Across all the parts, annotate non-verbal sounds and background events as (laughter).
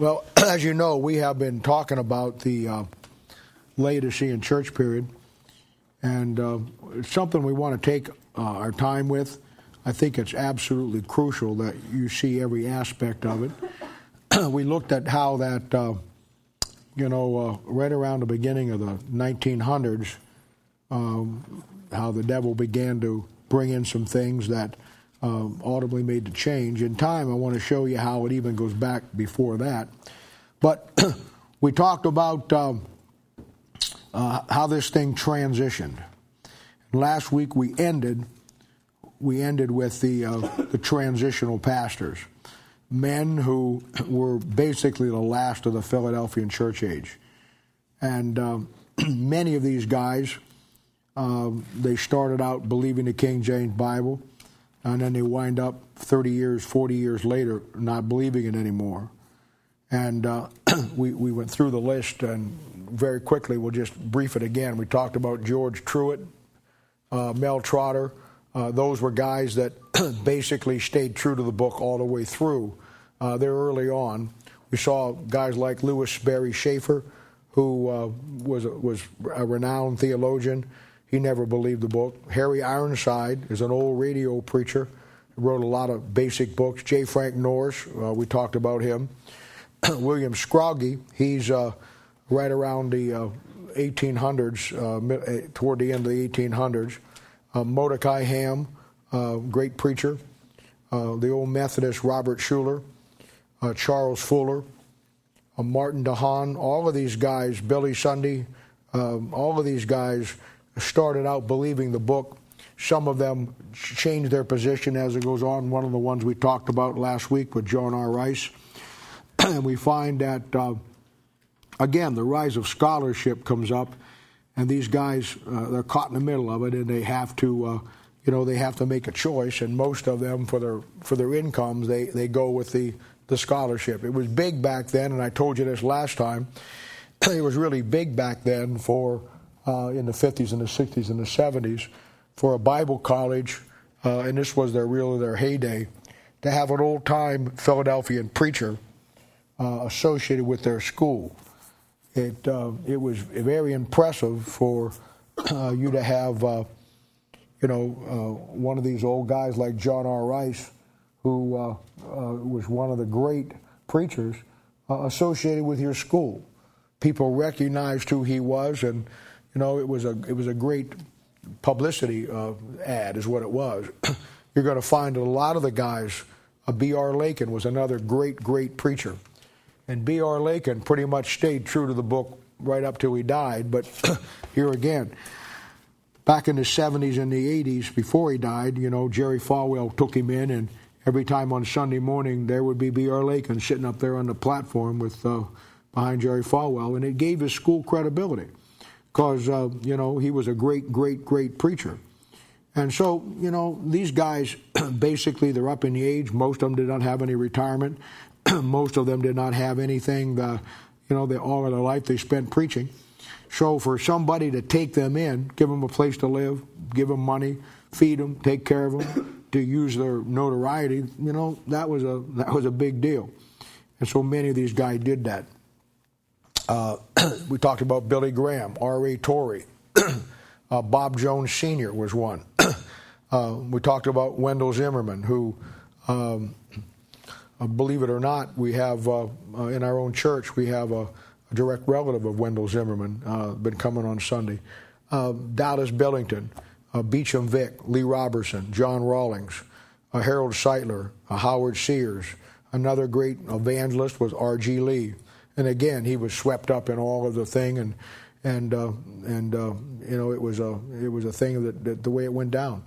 Well, (clears throat) as you know, we have been talking about the uh, Laodicean church period, and uh, it's something we want to take uh, our time with. I think it's absolutely crucial that you see every aspect of it. (clears throat) we looked at how that, uh, you know, uh, right around the beginning of the 1900s, um, how the devil began to bring in some things that um, audibly made the change. In time, I want to show you how it even goes back before that. But (clears throat) we talked about um, uh, how this thing transitioned. Last week we ended we ended with the uh, the transitional pastors, men who (clears throat) were basically the last of the Philadelphian church age, and um, (clears throat) many of these guys. Um, they started out believing the King James Bible and then they wind up 30 years, 40 years later not believing it anymore. And uh, (clears throat) we, we went through the list, and very quickly we'll just brief it again. We talked about George Truett, uh, Mel Trotter. Uh, those were guys that (clears throat) basically stayed true to the book all the way through. Uh, they're early on. We saw guys like Lewis Sperry Chafer, who uh, was, was a renowned theologian he never believed the book. Harry Ironside is an old radio preacher. Wrote a lot of basic books. J. Frank Norris, uh, we talked about him. (clears throat) William Scroggie, he's uh, right around the uh, 1800s, uh, eh, toward the end of the 1800s. Uh, Mordecai Ham, uh, great preacher. the old Methodist Robert Shuler, Charles Fuller, Martin DeHaan, all of these guys, Billy Sunday, um, all of these guys started out believing the book. Some of them change their position as it goes on. One of the ones we talked about last week with John R. Rice. (clears throat) and we find that, uh, again, the rise of scholarship comes up, and these guys, uh, they're caught in the middle of it, and they have to. Uh, you know they have to make a choice, and most of them for their for their incomes they, they go with the the scholarship. It was big back then, and I told you this last time. (clears throat) it was really big back then for uh, in the 50s and the 60s and the 70s for a Bible college, uh, and this was their real their heyday, to have an old time Philadelphian preacher uh, associated with their school. It uh, it was very impressive for uh, you to have, uh, you know, one of these old guys like John R. Rice, who was one of the great preachers associated with your school. People recognized who he was and you know, it was a it was a great publicity uh, ad, is what it was. (clears throat) You're going to find a lot of the guys. Uh, B.R. Lakin was another great, great preacher, and B.R. Lakin pretty much stayed true to the book right up till he died. But (clears throat) here again, back in the 70s and the 80s, before he died, you know, Jerry Falwell took him in, and every time on Sunday morning there would be B.R. Lakin sitting up there on the platform with uh, behind Jerry Falwell, and it gave his school credibility because, uh, you know, he was a great, great, great preacher. And so, you know, these guys (clears throat) basically they're up in the age. Most of them did not have any retirement. (clears throat) Most of them did not have anything. The, you know, they, all of their life they spent preaching. So for somebody to take them in, give them a place to live, give them money, feed them, take care of them, to use their notoriety, you know, that was a that was a big deal. And so many of these guys did that. Uh, (clears throat) we talked about Billy Graham, R.A. Torrey, (clears throat) uh, Bob Jones Sr. was one. (clears throat) uh, we talked about Wendell Zimmerman, who, um, uh, believe it or not, we have uh, uh, in our own church, we have a, a direct relative of Wendell Zimmerman, been coming on Sunday. Dallas Billington, Beauchamp Vick, Lee Roberson, John Rawlings, Harold Sightler, Howard Sears. Another great evangelist was R.G. Lee. And again, he was swept up in all of the thing, and and uh, and uh, you know it was a it was a thing that, that the way it went down.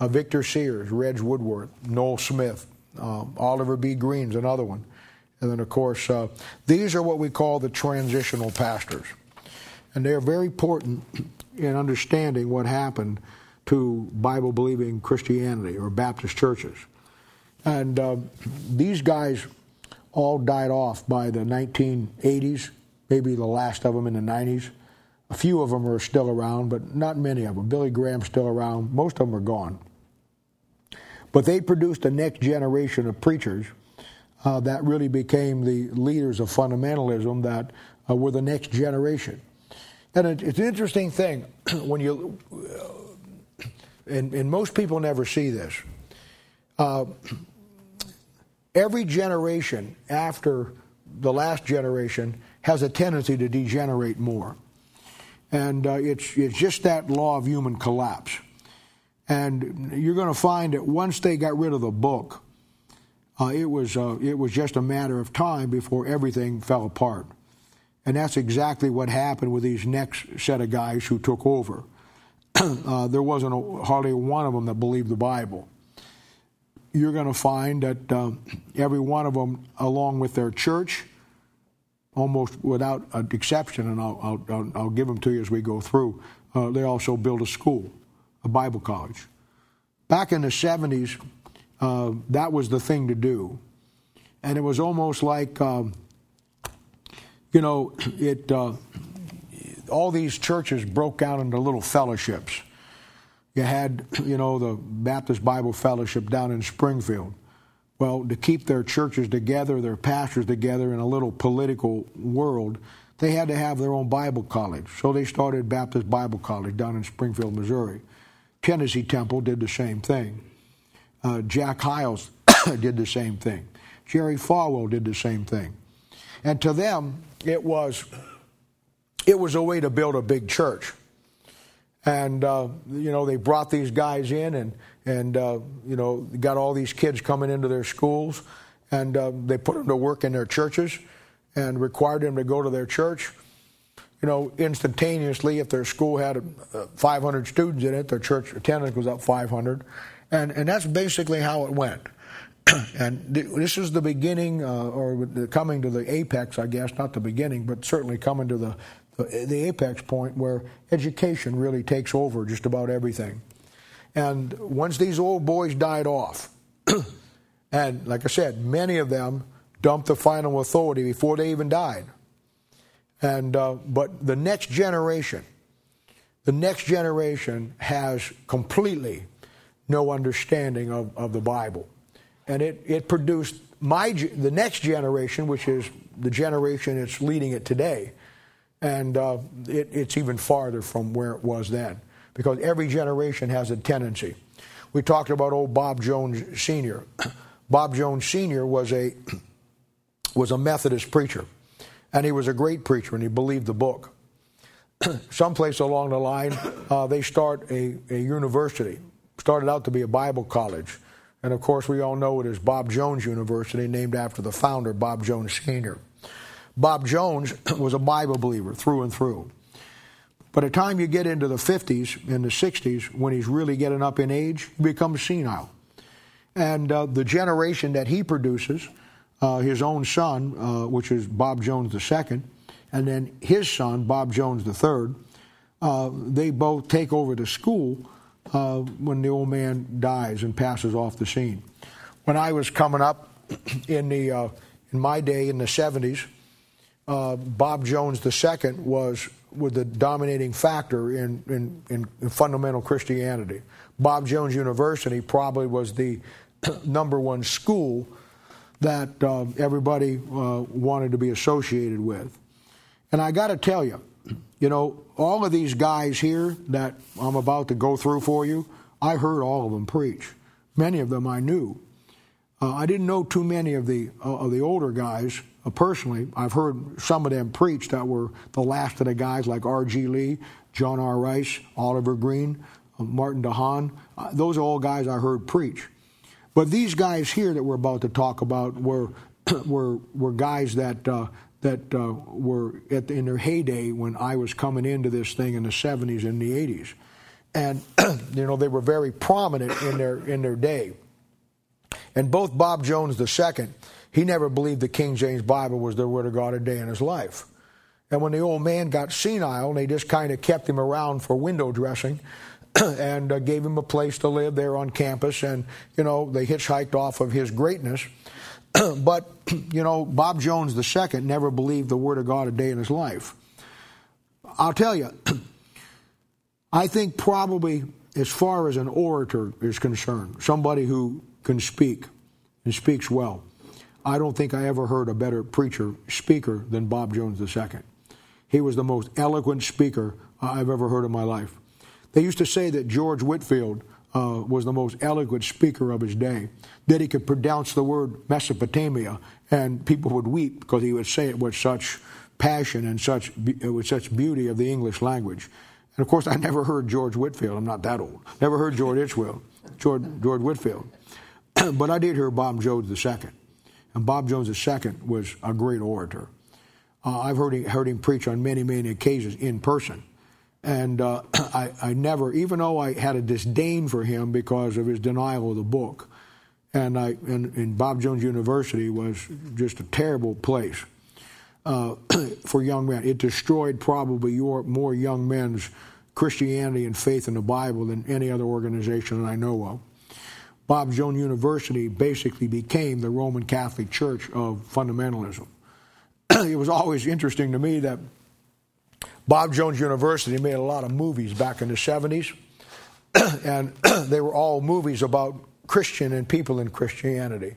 Uh, Victor Sears, Reg Woodworth, Noel Smith, um, Oliver B. Greene's another one, and then of course uh, these are what we call the transitional pastors, and they are very important in understanding what happened to Bible believing Christianity or Baptist churches. And uh, these guys all died off by the 1980s, maybe the last of them in the 90s. A few of them are still around, but not many of them. Billy Graham's still around. Most of them are gone. But they produced a next generation of preachers uh, that really became the leaders of fundamentalism that uh, were the next generation. And it, it's an interesting thing (clears throat) when you, uh, and, and, most people never see this. Every generation after the last generation has a tendency to degenerate more. And uh, it's, it's just that law of human collapse. And you're going to find that once they got rid of the book, uh, it, was, uh, it was just a matter of time before everything fell apart. And that's exactly what happened with these next set of guys who took over. (clears throat) uh, there wasn't a, hardly one of them that believed the Bible. You're going to find that uh, every one of them, along with their church, almost without an exception, and I'll, I'll, I'll give them to you as we go through, uh, they also built a school, a Bible college. Back in the 70s, uh, that was the thing to do. And it was almost like. Um, you know, it uh, all these churches broke out into little fellowships. You had, (clears throat) you know, the Baptist Bible Fellowship down in Springfield. Well, to keep their churches together, their pastors together in a little political world, they had to have their own Bible college. So they started Baptist Bible College down in Springfield, Missouri. Tennessee Temple did the same thing. Uh, Jack Hyles (coughs) did the same thing. Jerry Falwell did the same thing. And to them, it was it was a way to build a big church. And uh, you know they brought these guys in and and uh, you know got all these kids coming into their schools and uh, they put them to work in their churches and required them to go to their church. You know, instantaneously, if their school had uh, 500 students in it, their church attendance was up 500, and and that's basically how it went. (clears throat) and this is the beginning, uh, or coming to the apex, I guess, not the beginning, but certainly coming to the, the, apex point where education really takes over just about everything. And once these old boys died off, (clears throat) and like I said, many of them dumped the final authority before they even died. And uh, but the next generation, the next generation has completely no understanding of, of the Bible and it, it produced my the next generation, which is the generation that's leading it today, and uh, it, it's even farther from where it was then, because every generation has a tendency. We talked about old Bob Jones Sr. (clears throat) Bob Jones Sr. was a (clears throat) was a Methodist preacher, and he was a great preacher, and he believed the book. (clears throat) Someplace along the line, uh, they start a, a university. Started out to be a Bible college and of course, we all know it is Bob Jones University, named after the founder, Bob Jones Sr. Bob Jones (clears throat) was a Bible believer through and through. By the time you get into the 50s and the 60s, when he's really getting up in age, he becomes senile. And uh, the generation that he produces, uh, his own son, uh, which is Bob Jones II, and then his son, Bob Jones III, uh, they both take over the school uh, when the old man dies and passes off the scene. When I was coming up (clears throat) in the uh, in my day in the 70s, uh, Bob Jones II was was the dominating factor in, in, in fundamental Christianity. Bob Jones University probably was the (clears throat) number one school that uh, everybody uh, wanted to be associated with. And I got to tell you, you know, all of these guys here that I'm about to go through for you, I heard all of them preach. Many of them I knew. Uh, I didn't know too many of the uh, of the older guys personally. I've heard some of them preach that were the last of the guys like R.G. Lee, John R. Rice, Oliver Greene, uh, Martin DeHaan. Uh, those are all guys I heard preach. But these guys here that we're about to talk about were (clears throat) were were guys that uh, that uh, were at, in their heyday when I was coming into this thing in the 70s and the 80s. And, (clears throat) you know, they were very prominent in their, in their day. And both Bob Jones II, he never believed the King James Bible was the Word of God a day in his life. And when the old man got senile, they just kind of kept him around for window dressing (clears throat) and uh, gave him a place to live there on campus. And, you know, they hitchhiked off of his greatness. (clears throat) but, (clears throat) you know, Bob Jones II never believed the Word of God a day in his life. I'll tell you, I think probably as far as an orator is concerned, somebody who can speak and speaks well, I don't think I ever heard a better preacher, speaker than Bob Jones II. He was the most eloquent speaker I've ever heard in my life. They used to say that George Whitefield uh, was the most eloquent speaker of his day, that he could pronounce the word Mesopotamia, and people would weep because he would say it with such passion and such with such beauty of the English language. And of course, I never heard George Whitefield. I'm not that old. Never heard George Itchfield, George, George Whitefield. (clears throat) but I did hear Bob Jones II. And Bob Jones II was a great orator. Uh, I've heard, heard him preach on many, many occasions in person. And uh, (clears throat) I, I, never, even though I had a disdain for him because of his denial of the book, and, I, and, and Bob Jones University was just a terrible place uh, (clears throat) for young men. It destroyed probably your, more young men's Christianity and faith in the Bible than any other organization that I know of. Bob Jones University basically became the Roman Catholic Church of fundamentalism. (clears throat) it was always interesting to me that Bob Jones University made a lot of movies back in the 70s, (clears throat) and (clears throat) they were all movies about Christian and people in Christianity.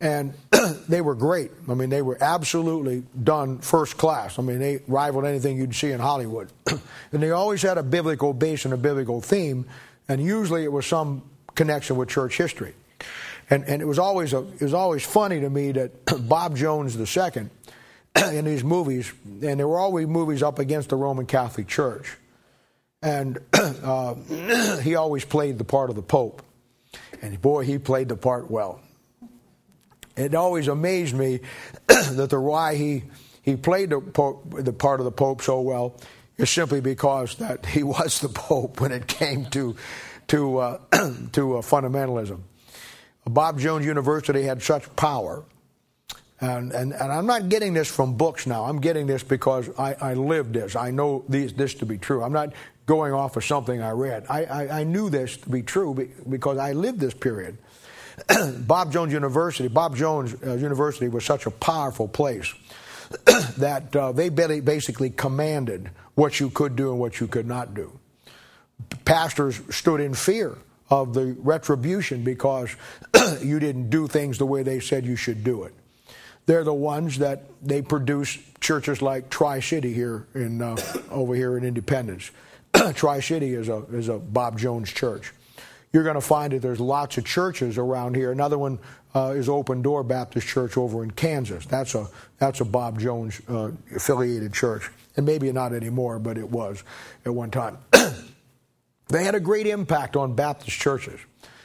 And they were great. I mean, they were absolutely done first class. I mean, they rivaled anything you'd see in Hollywood. and they always had a biblical base and a biblical theme, and usually it was some connection with church history. And, and it was always a, it was always funny to me that (clears throat) Bob Jones II (clears throat) in these movies, and there were always movies up against the Roman Catholic Church. And (clears throat) uh, he always played the part of the Pope. And boy, he played the part well. It always amazed me that the why he, he played the, Pope, the part of the Pope so well is simply because that he (laughs) was the Pope when it came to, to, uh, (clears throat) to uh, fundamentalism. Bob Jones University had such power and, and, and I'm not getting this from books now. I'm getting this because I, I lived this. I know these, this to be true. I'm not going off of something I read. I, I, I knew this to be true because I lived this period. (clears throat) Bob Jones University, Bob Jones uh, University was such a powerful place (clears throat) that uh, they basically commanded what you could do and what you could not do. Pastors stood in fear of the retribution because (clears throat) you didn't do things the way they said you should do it. They're the ones that they produce churches like Tri City here in uh, over here in Independence. (clears throat) Tri City is a is a Bob Jones church. You're going to find that there's lots of churches around here. Another one uh, is Open Door Baptist Church over in Kansas. That's a that's a Bob Jones uh, affiliated church, and maybe not anymore, but it was at one time. (clears throat) they had a great impact on Baptist churches,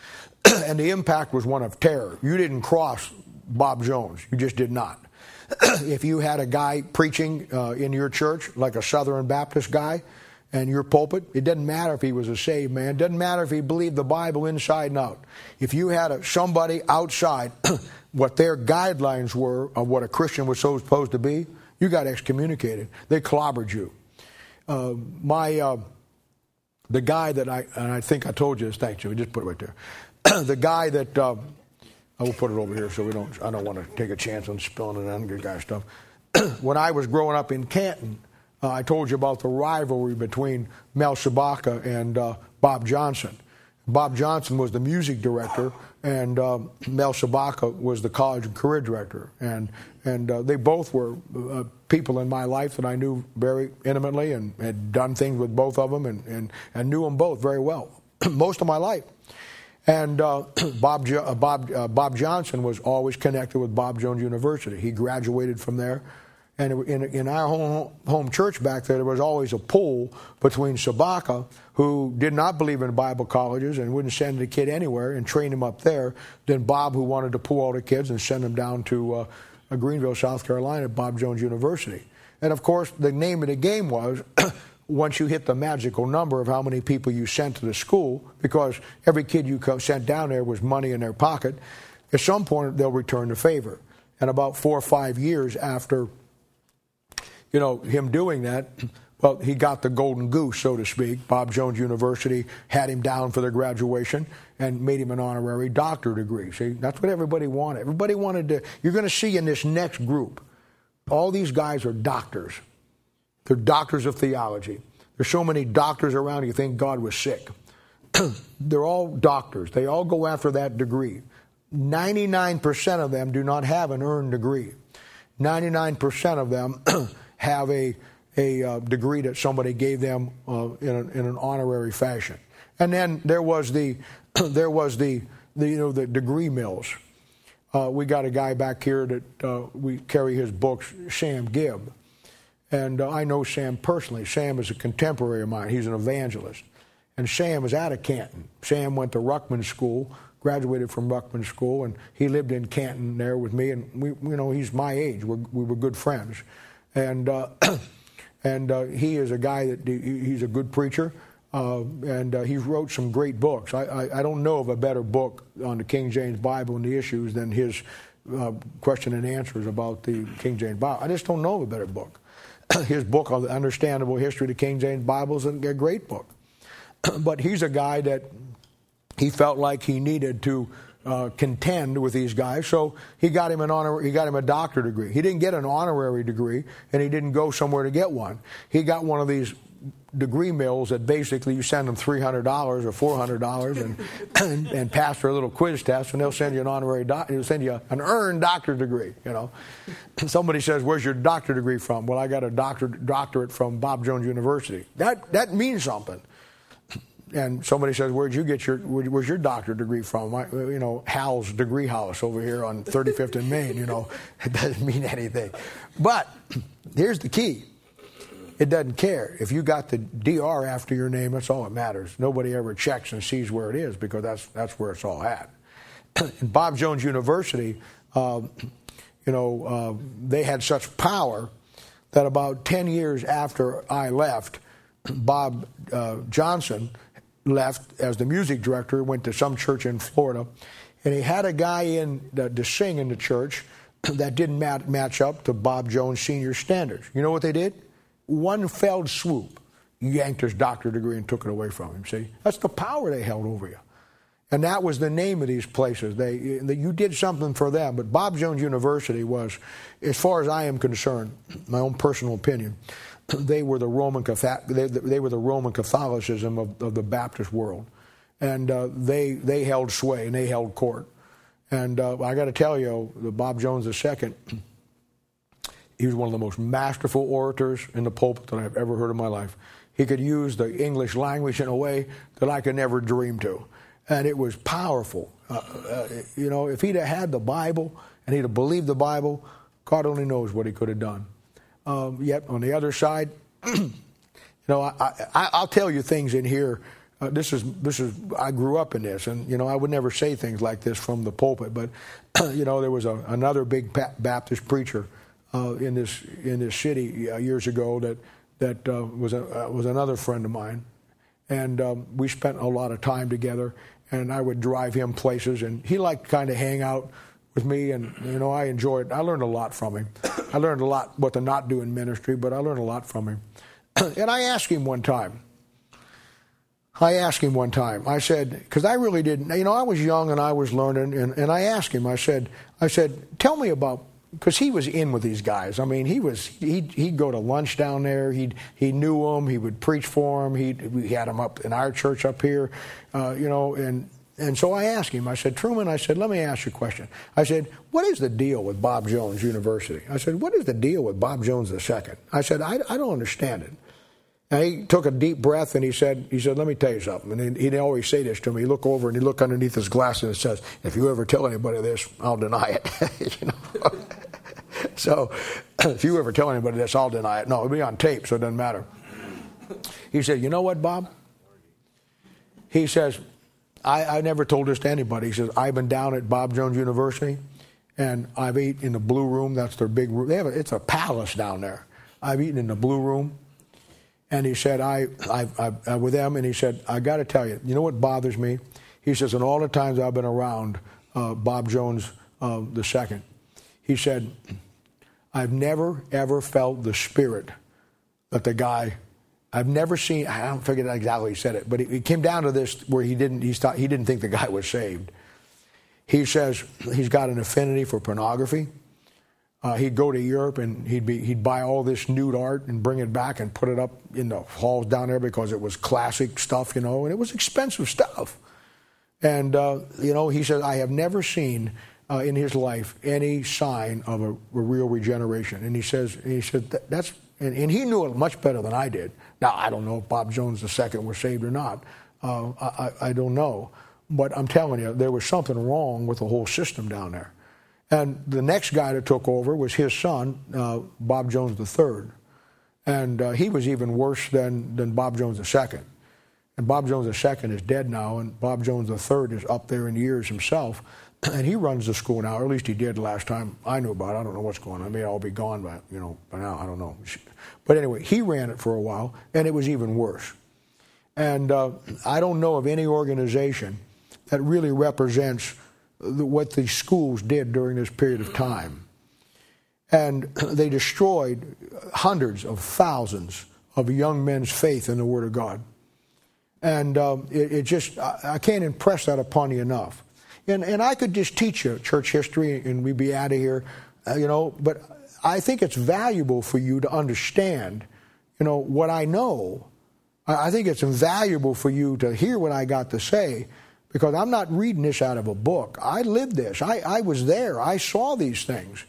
(clears throat) and the impact was one of terror. You didn't cross Bob Jones. You just did not. (clears throat) if you had a guy preaching uh, in your church, like a Southern Baptist guy, and your pulpit, it doesn't matter if he was a saved man. It doesn't matter if he believed the Bible inside and out. If you had a, somebody outside (clears throat) what their guidelines were of what a Christian was supposed to be, you got excommunicated. They clobbered you. Uh, my uh, the guy that I and I think I told you this. Thank you. Just put it right there. (clears throat) the guy that uh, I will put it over here so we don't. I don't want to take a chance on spilling it on good guy stuff. (clears throat) when I was growing up in Canton, uh, I told you about the rivalry between Mel Shabaka and uh, Bob Johnson. Bob Johnson was the music director, and uh, Mel Shabaka was the college and career director. And and uh, they both were uh, people in my life that I knew very intimately and had done things with both of them and, and, and knew them both very well (clears throat) most of my life. And uh, (clears throat) Bob, uh, Bob, uh, Bob Johnson was always connected with Bob Jones University. He graduated from there. And in, in our home, home church back there, there was always a pull between Sabaka, who did not believe in Bible colleges and wouldn't send a kid anywhere and train him up there, than Bob, who wanted to pull all the kids and send them down to uh, Greenville, South Carolina, at Bob Jones University. And of course, the name of the game was (coughs) once you hit the magical number of how many people you sent to the school, because every kid you sent down there was money in their pocket, at some point they'll return the favor. And about four or five years after, you know, him doing that, well, he got the golden goose, so to speak. Bob Jones University had him down for their graduation and made him an honorary doctor degree. See, that's what everybody wanted. Everybody wanted to. You're going to see in this next group, all these guys are doctors. They're doctors of theology. There's so many doctors around, you think God was sick. (clears throat) They're all doctors. They all go after that degree. 99% of them do not have an earned degree. 99% of them (clears throat) have a, a uh, degree that somebody gave them uh, in, a, in, an honorary fashion. And then there was the, (clears throat) there was the, the, you know, the degree mills. Uh, we got a guy back here that uh, we carry his books, Sam Gipp. And uh, I know Sam personally. Sam is a contemporary of mine. He's an evangelist. And Sam is out of Canton. Sam went to Ruckman School, graduated from Ruckman School, and he lived in Canton there with me. And we, you know, he's my age. We're, we were good friends, and uh, (clears throat) and uh, he is a guy that he's a good preacher, uh, and he wrote some great books. I, I, I, don't know of a better book on the King James Bible and the issues than his question and answers about the King James Bible. I just don't know of a better book. (clears throat) his book on the understandable history of the King James Bible is a great book. (clears throat) but he's a guy that he felt like he needed to uh, contend with these guys, so he got him an honor. He got him a doctorate degree. He didn't get an honorary degree, and he didn't go somewhere to get one. He got one of these degree mills that basically you send them three hundred dollars or four hundred dollars and, (coughs) and, and pass a little quiz test, and they'll send you an honorary doc. They'll send you an earned doctorate degree. You know, (coughs) somebody says, "Where's your doctorate degree from?" Well, I got a doctor, doctorate from Bob Jones University. That that means something and somebody says, "Where'd you get your where's your doctorate degree from?" I, you know, Hal's Degree House over here on 35th and Main. You know, (laughs) it doesn't mean anything. But here's the key: it doesn't care if you got the DR after your name. That's all that matters. Nobody ever checks and sees where it is because that's that's where it's all at. (clears throat) Bob Jones University, uh, you know, uh, they had such power that about 10 years after I left, Bob uh, Johnson left as the music director, went to some church in Florida, and he had a guy in uh, to sing in the church (clears throat) that didn't mat- match up to Bob Jones Senior standards. You know what they did? One fell swoop, yanked his doctorate degree and took it away from him. See, that's the power they held over you. And that was the name of these places. They, they, you did something for them. But Bob Jones University was, as far as I am concerned, (clears throat) my own personal opinion, they were the Roman they, they were the Roman Catholicism of, of the Baptist world, and uh, they they held sway and they held court. And uh, I got to tell you, Bob Jones II, he was one of the most masterful orators in the pulpit that I've ever heard in my life. He could use the English language in a way that I could never dream to, and it was powerful. Uh, uh you know, if he'd have had the Bible and he'd have believed the Bible, God only knows what he could have done. Um, yet on the other side, (clears throat) you know, I, will tell you things in here. Uh, this is this is I grew up in this, and you know I would never say things like this from the pulpit. But (clears throat) you know, there was a, another big Baptist preacher uh, in this in this city uh, years ago that that uh, was a, uh, was another friend of mine, and um, we spent a lot of time together. And I would drive him places, and he liked to kind of hang out with me, and you know I enjoyed. I learned a lot from him. I learned a lot what to not do in ministry, but I learned a lot from him. (clears throat) and I asked him one time. I asked him one time. I said because I really didn't. You know, I was young and I was learning, and, and I asked him. I said, I said, tell me about because he was in with these guys. I mean, he was he'd, he'd go to lunch down there. He he knew them. He would preach for them. He we had him up in our church up here, uh, you know, and and so I asked him, I said, Truman, I said, let me ask you a question. I said, what is the deal with Bob Jones University? I said, what is the deal with Bob Jones II? I said, I, I don't understand it. And he took a deep breath and he said, he said, let me tell you something. And he'd always say this to me. He'd look over and he'd look underneath his glasses and says, if you ever tell anybody this, I'll deny it. (laughs) you know? (laughs) so (clears throat) if you ever tell anybody this, I'll deny it. No, it'll be on tape, so it doesn't matter. He said, you know what, Bob? He says, I, I never told this to anybody. He says, I've been down at Bob Jones University and I've eaten in the blue room. That's their big room. They have a, it's a palace down there. I've eaten in the blue room. And he said, I, I, I, I with them, and he said, I got to tell you, you know what bothers me? He says, in all the times I've been around uh, Bob Jones uh, the second, he said, I've never, ever felt the spirit that the guy I've never seen. I don't forget exactly he said it, but it, came down to this where he didn't. He, thought, he didn't think the guy was saved. He says he's got an affinity for pornography. Uh, he'd go to Europe and he'd be he'd buy all this nude art and bring it back and put it up in the halls down there because it was classic stuff, you know, and it was expensive stuff. And, uh, you know, he said, I have never seen uh, in his life any sign of a, a, real regeneration. And he says, he said, that, that's, and, and, he knew it much better than I did. Now, I don't know if Bob Jones II was saved or not. Uh, I, I don't know. But I'm telling you, there was something wrong with the whole system down there. And the next guy that took over was his son, uh, Bob Jones III. And uh, he was even worse than, than Bob Jones II. And Bob Jones II is dead now, and Bob Jones III is up there in years himself. (clears throat) And he runs the school now, or at least he did last time I knew about it. I don't know what's going on. It may all be gone by, you know, by now. I don't know. But anyway, he ran it for a while, and it was even worse. And uh, I don't know of any organization that really represents what the schools did during this period of time. And (clears throat) they destroyed hundreds of thousands of young men's faith in the Word of God. And um, it, it, just, I, I, can't impress that upon you enough. And, and I could just teach you church history and we'd be out of here, uh, you know, but I think it's valuable for you to understand, you know, what I know. I, think it's invaluable for you to hear what I got to say because I'm not reading this out of a book. I lived this. I, I was there. I saw these things.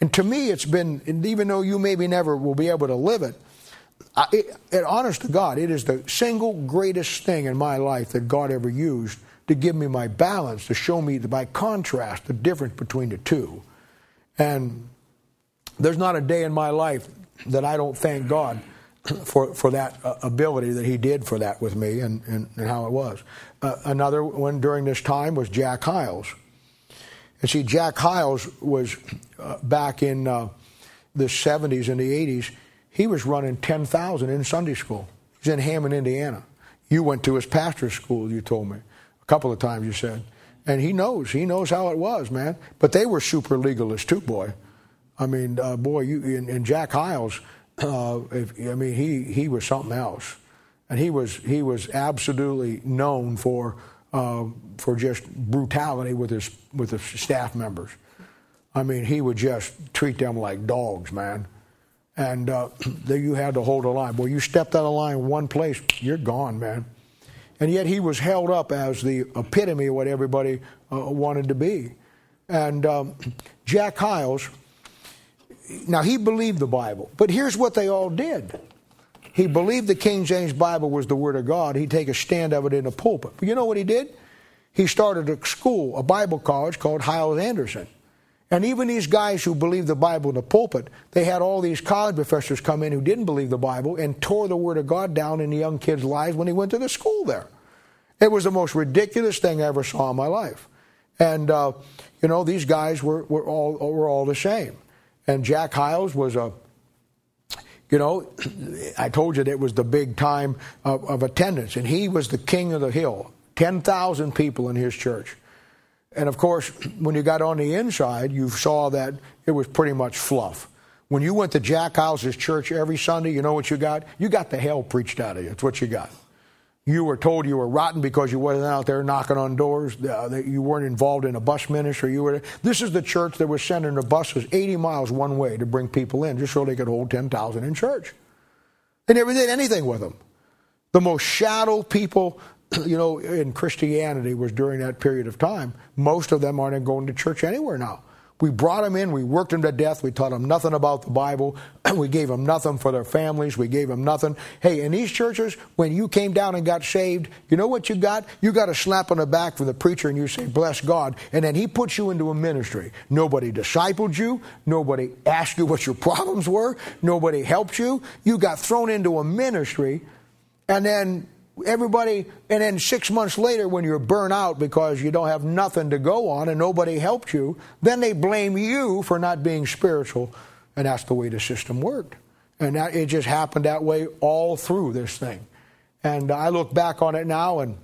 And to me, it's been, even though you maybe never will be able to live it, I, it, it, honest to God, it is the single greatest thing in my life that God ever used to give me my balance, to show me, by contrast, the difference between the two. And there's not a day in my life that I don't thank God for, for that uh, ability that He did for that with me and, and, and how it was. Uh, another one during this time was Jack Hyles. And see, Jack Hyles was uh, back in uh, the 70s and the 80s he was running 10,000 in Sunday school. He's in Hammond, Indiana. You went to his pastor's school, you told me. Couple of times you said. And he knows. He knows how it was, man. But they were super legalists too, boy. I mean, uh, boy, you and, and Jack Hyles. uh, if, I mean, he, he was something else. And he was, he was absolutely known for, uh, for just brutality with his, with his staff members. I mean, he would just treat them like dogs, man and uh, (clears throat) you had to hold a line. Well, you stepped out of line one place, you're gone, man. And yet he was held up as the epitome of what everybody uh, wanted to be. And um, Jack Hyles, now he believed the Bible, but here's what they all did. He believed the King James Bible was the Word of God. He'd take a stand of it in the pulpit. But you know what he did? He started a school, a Bible college called Hyles Anderson. And even these guys who believed the Bible in the pulpit, they had all these college professors come in who didn't believe the Bible and tore the Word of God down in the young kids' lives when he went to the school there. It was the most ridiculous thing I ever saw in my life. And, uh, you know, these guys were, were, all, were all the same. And Jack Hyles was a, you know, (clears throat) I told you that it was the big time of, of attendance, and he was the king of the hill. 10,000 people in his church. And of course, when you got on the inside, you saw that it was pretty much fluff. When you went to Jack Hyles's church every Sunday, you know what you got? You got the hell preached out of you. That's what you got. You were told you were rotten because you wasn't out there knocking on doors. Uh, that you weren't involved in a bus ministry. You were. This is the church that was sending the buses 80 miles one way to bring people in, just so they could hold 10,000 in church. They never did anything with them. The most shadow people (clears throat) you know, in Christianity was during that period of time. Most of them aren't going to church anywhere now. We brought them in, we worked them to death, we taught them nothing about the Bible, (clears throat) we gave them nothing for their families, we gave them nothing. Hey, in these churches, when you came down and got saved, you know what you got? You got a slap on the back from the preacher and you say, Bless God. And then he puts you into a ministry. Nobody discipled you, nobody asked you what your (laughs) problems were, nobody helped you. You got thrown into a ministry, and then everybody, and then six months later, when you're burnt out because you don't have nothing to go on and nobody helped you, then they blame you for not being spiritual. And that's the way the system worked. And that, it just happened that way all through this thing. And I look back on it now, and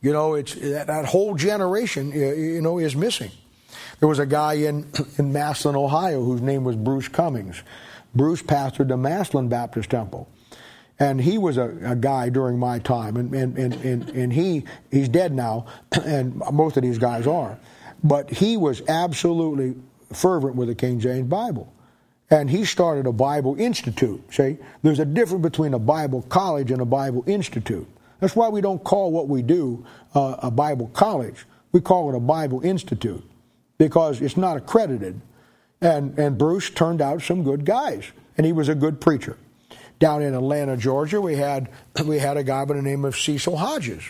you know, it's that, that whole generation, you know, is missing. There was a guy in (clears throat) in Massillon, Ohio, whose name was Bruce Cummings. Bruce pastored the Massillon Baptist Temple. And he was a, a guy during my time, and, and, and, and, and he, he's dead now, (clears throat) and most of these guys are. But he was absolutely fervent with the King James Bible. And he started a Bible Institute. See, there's a difference between a Bible college and a Bible institute. That's why we don't call what we do uh, a Bible college. We call it a Bible institute because it's not accredited. And, and Bruce turned out some good guys, and he was a good preacher. Down in Atlanta, Georgia, we had, (clears throat) we had a guy by the name of Cecil Hodges.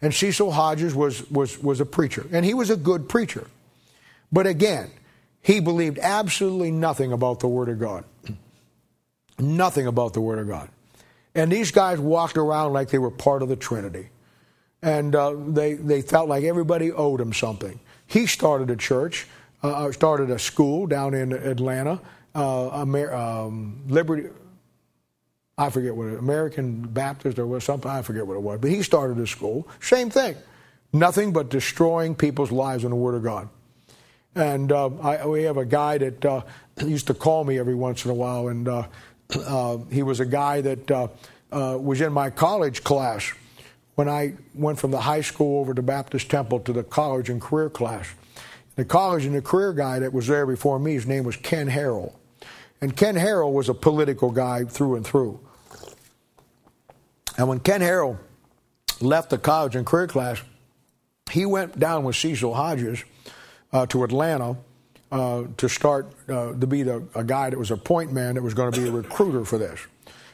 And Cecil Hodges was, was, was a preacher, and he was a good preacher. But again, he believed absolutely nothing about the Word of God. (clears throat) Nothing about the Word of God. And these guys walked around like they were part of the Trinity. And uh, they, they felt like everybody owed him something. He started a church, uh, uh started a school down in Atlanta, uh, Amer- um, Liberty, I forget what it, American Baptist or something, I forget what it was. But he started a school. Same thing. Nothing but destroying people's lives in the Word of God. And uh, I, we have a guy that uh, (clears throat) used to call me every once in a while, and uh, (clears throat) uh he was a guy that uh, uh, was in my college class when I went from the high school over to Baptist Temple to the college and career class. The college and the career guy that was there before me, his name was Ken Harrell. And Ken Harrell was a political guy through and through. And when Ken Harrell left the college and career class, he went down with Cecil Hodges uh, to Atlanta uh, to start uh, to be the, a guy that was a point man that was going to be a recruiter for this.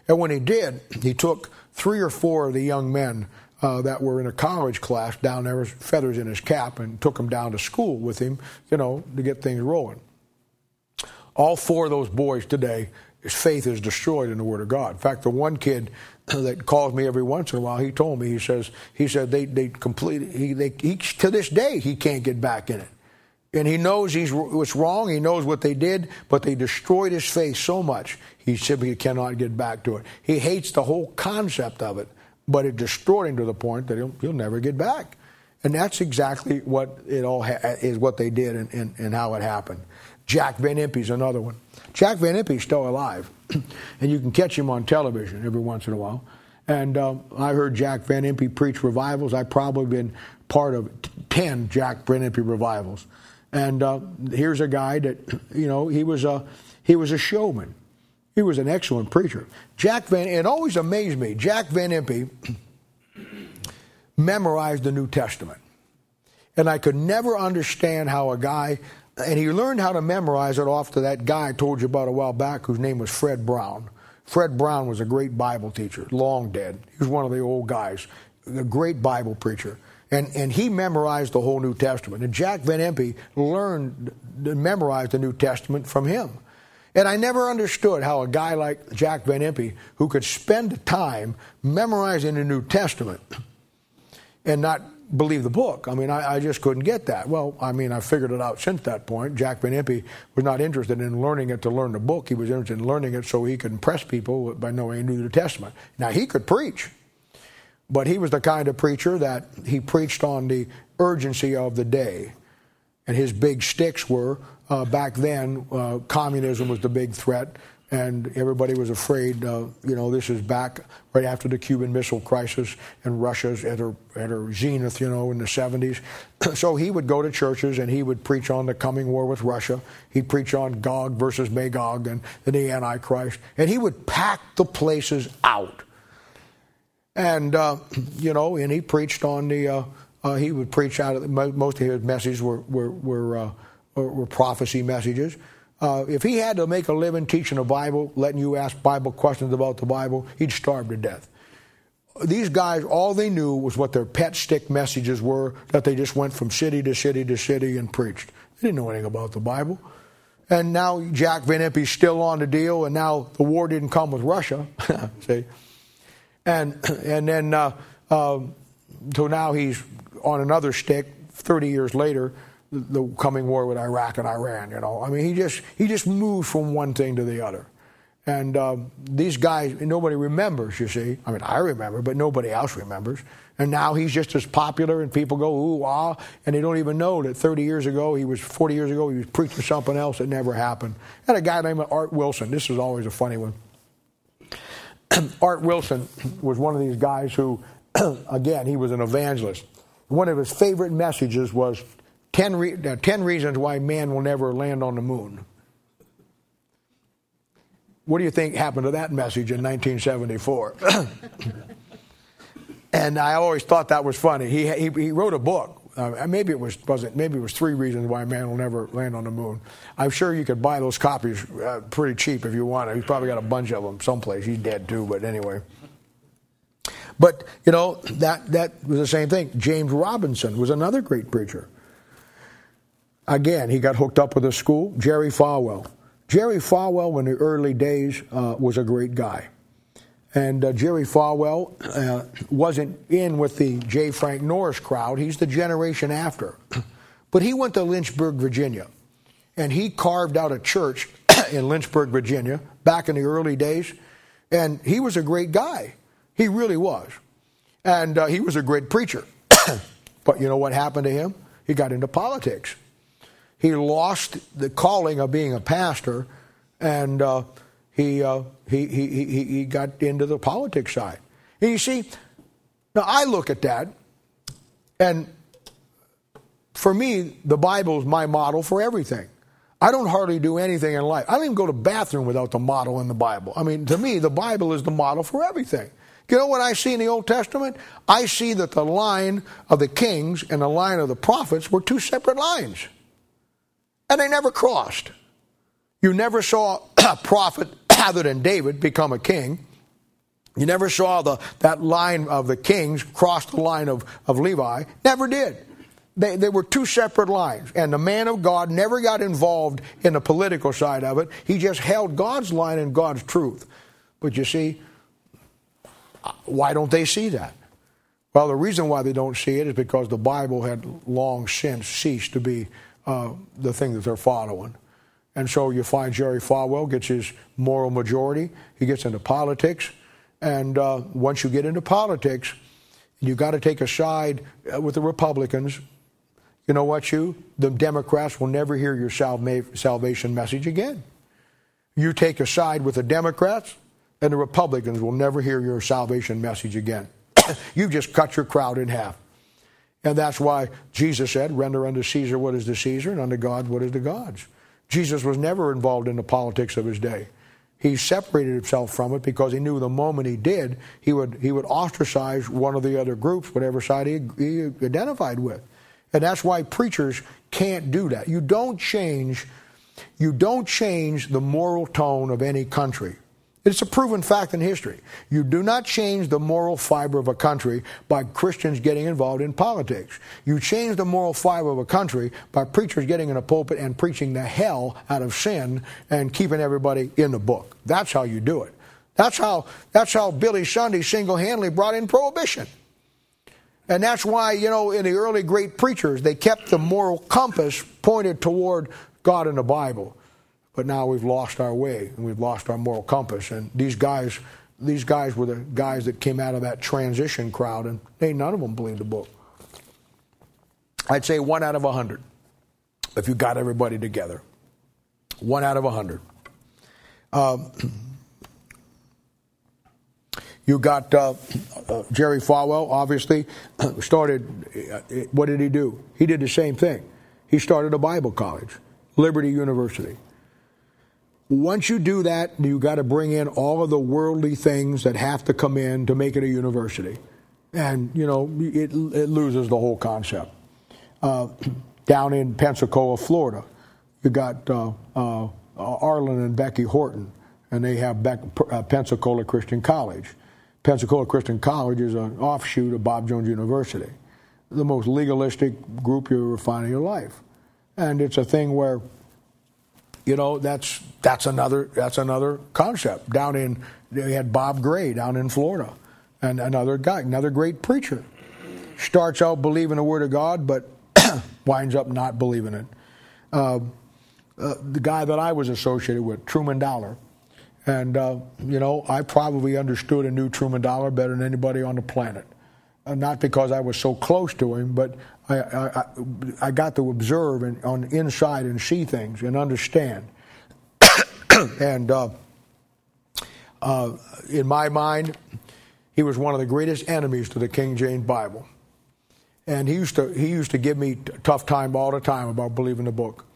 And when he did, he took three or four of the young men uh, that were in a college class down there with feathers in his cap and took them down to school with him, you know, to get things rolling. All four of those boys today, his faith is destroyed in the Word of God. In fact, the one kid (coughs) that calls me every once in a while, he told me, he says, he said they, they completely, he, they, he, to this day, he can't get back in it. And he knows he's what's wrong. He knows what they did, but they destroyed his faith so much he simply cannot get back to it. He hates the whole concept of it, but it destroyed him to the point that he'll, he'll never get back. And that's exactly what it all ha- is what they did and, and, and how it happened. Jack Van Impe's another one. Jack Van Impe's still alive, (clears throat) and you can catch him on television every once in a while. And um, I heard Jack Van Impe preach revivals. I've probably been part of 10 Jack Van Impe revivals. And uh, here's a guy that, (clears throat) you know, he was a, he was a showman. He was an excellent preacher. Jack Van, it always amazed me, Jack Van Impe (clears throat) memorized the New Testament. And I could never understand how a guy, and he learned how to memorize it off to that guy I told you about a while back whose name was Fred Brown. Fred Brown was a great Bible teacher, long dead. He was one of the old guys, a great Bible preacher. And, and he memorized the whole New Testament. And Jack Van Impe learned to memorize the New Testament from him. And I never understood how a guy like Jack Van Impe, who could spend time memorizing the New Testament and not believe the book. I mean, I, I, just couldn't get that. Well, I mean, I figured it out since that point. Jack Van Impe was not interested in learning it to learn the book. He was interested in learning it so he could impress people by knowing the Testament. Now, he could preach. But he was the kind of preacher that he preached on the urgency of the day. And his big sticks were uh, back then, uh, communism was the big threat, and everybody was afraid, uh, you know, this is back right after the Cuban Missile Crisis and Russia's at her, at her zenith, you know, in the 70s. (clears throat) so he would go to churches and he would preach on the coming war with Russia. He'd preach on Gog versus Magog and the Antichrist. And he would pack the places out. And, uh, (clears throat) you know, and he preached on the, uh, uh, he would preach out of, the, most of his messages were, were, were, uh, were prophecy messages. Uh, if he had to make a living teaching the Bible, letting you ask Bible questions about the Bible, he'd starve to death. These guys, all they knew was what their pet stick messages were, that they just went from city to city to city and preached. They didn't know anything about the Bible. And now Jack Van Impe's still on the deal, and now the war didn't come with Russia. (laughs) See? And, (clears throat) and then, uh, uh, so now he's on another stick 30 years later, the, coming war with Iraq and Iran, you know. I mean, he just, he just moved from one thing to the other. And uh, these guys, nobody remembers, you see. I mean, I remember, but nobody else remembers. And now he's just as popular, and people go, ooh, ah, and they don't even know that 30 years ago, he was 40 years ago, he was preaching something else that never happened. And a guy named Art Wilson. This is always a funny one. (clears throat) Art Wilson was one of these guys who, (clears throat) again, he was an evangelist. One of his favorite messages was 10, re- uh, 10 reasons why man will never land on the moon. What do you think happened to that message in 1974? (coughs) and I always thought that was funny. He, he, he wrote a book. Uh, maybe it was wasn't maybe it was three reasons why man will never land on the moon. I'm sure you could buy those copies uh, pretty cheap if you want. He's probably got a bunch of them someplace. He's dead too, but anyway. But you know that that was the same thing. James Robinson was another great preacher. Again, he got hooked up with a school. Jerry Falwell. Jerry Falwell in the early days uh, was a great guy. And uh, Jerry Falwell uh, wasn't in with the J. Frank Norris crowd. He's the generation after. (clears throat) But he went to Lynchburg, Virginia, and he carved out a church (clears throat) in Lynchburg, Virginia, back in the early days. And he was a great guy. He really was. And uh, he was a great preacher. (clears throat) but you know what happened to him? He got into politics. He lost the calling of being a pastor, and uh, he, uh, he, he, he, he got into the politics side. And you see, now I look at that, and for me, the Bible is my model for everything. I don't hardly do anything in life. I don't even go to bathroom without the model in the Bible. I mean, to me, the Bible is the model for everything. You know what I see in the Old Testament? I see that the line of the kings and the line of the prophets were two separate lines. And they never crossed. You never saw a (coughs) prophet (coughs) other than David become a king. You never saw the, that line of the kings cross the line of, of Levi. Never did. They, they were two separate lines. And the man of God never got involved in the political side of it. He just held God's line and God's truth. But you see, why don't they see that? Well, the reason why they don't see it is because the Bible had long since ceased to be uh, the thing that they're following. And so you find Jerry Falwell gets his moral majority. He gets into politics. And uh, once you get into politics, you got to take a side uh, with the Republicans. You know what, you? The Democrats will never hear your salvation message again. You take a side with the Democrats, and the Republicans will never hear your salvation message again. (coughs) You've just cut your crowd in half. And that's why Jesus said, Render unto Caesar what is the Caesar, and unto God what is the God's. Jesus was never involved in the politics of his day. He separated himself from it because he knew the moment he did, he would, he would ostracize one of the other groups, whatever side he, he identified with. And that's why preachers can't do that. You don't change, you don't change the moral tone of any country. It's a proven fact in history. You do not change the moral fiber of a country by Christians getting involved in politics. You change the moral fiber of a country by preachers getting in a pulpit and preaching the hell out of sin and keeping everybody in the book. That's how you do it. That's how, that's how Billy Sunday single handedly brought in prohibition. And that's why, you know, in the early great preachers, they kept the moral compass pointed toward God and the Bible but now we've lost our way and we've lost our moral compass. And these guys, these guys were the guys that came out of that transition crowd, and they none of them believed the book. I'd say one out of a hundred, if you got everybody together. One out of a hundred. Um, (clears throat) you got uh, uh, Jerry Falwell, obviously, (clears throat) started. Uh, what did he do? He did the same thing. He started a Bible college, Liberty University. Once you do that, you got to bring in all of the worldly things that have to come in to make it a university. And, you know, it, it loses the whole concept. Uh, (clears throat) down in Pensacola, Florida, you got uh, uh, Arlin and Becky Horton, and they have Be- uh, Pensacola Christian College. Pensacola Christian College is an offshoot of Bob Jones University, the most legalistic group you ever find in your life. And it's a thing where you know, that's that's another that's another concept. Down in they had Bob Gray down in Florida, and another guy, another great preacher, starts out believing the Word of God, but (clears throat) winds up not believing it. Uh, uh, the guy that I was associated with, Truman Dollar, and uh, you know, I probably understood and knew Truman Dollar better than anybody on the planet. Uh, not because I was so close to him, but I, I, I got to observe and on the inside and see things and understand. (coughs) and uh, uh, in my mind, he was one of the greatest enemies to the King James Bible. And he used to he used to give me tough time all the time about believing the book.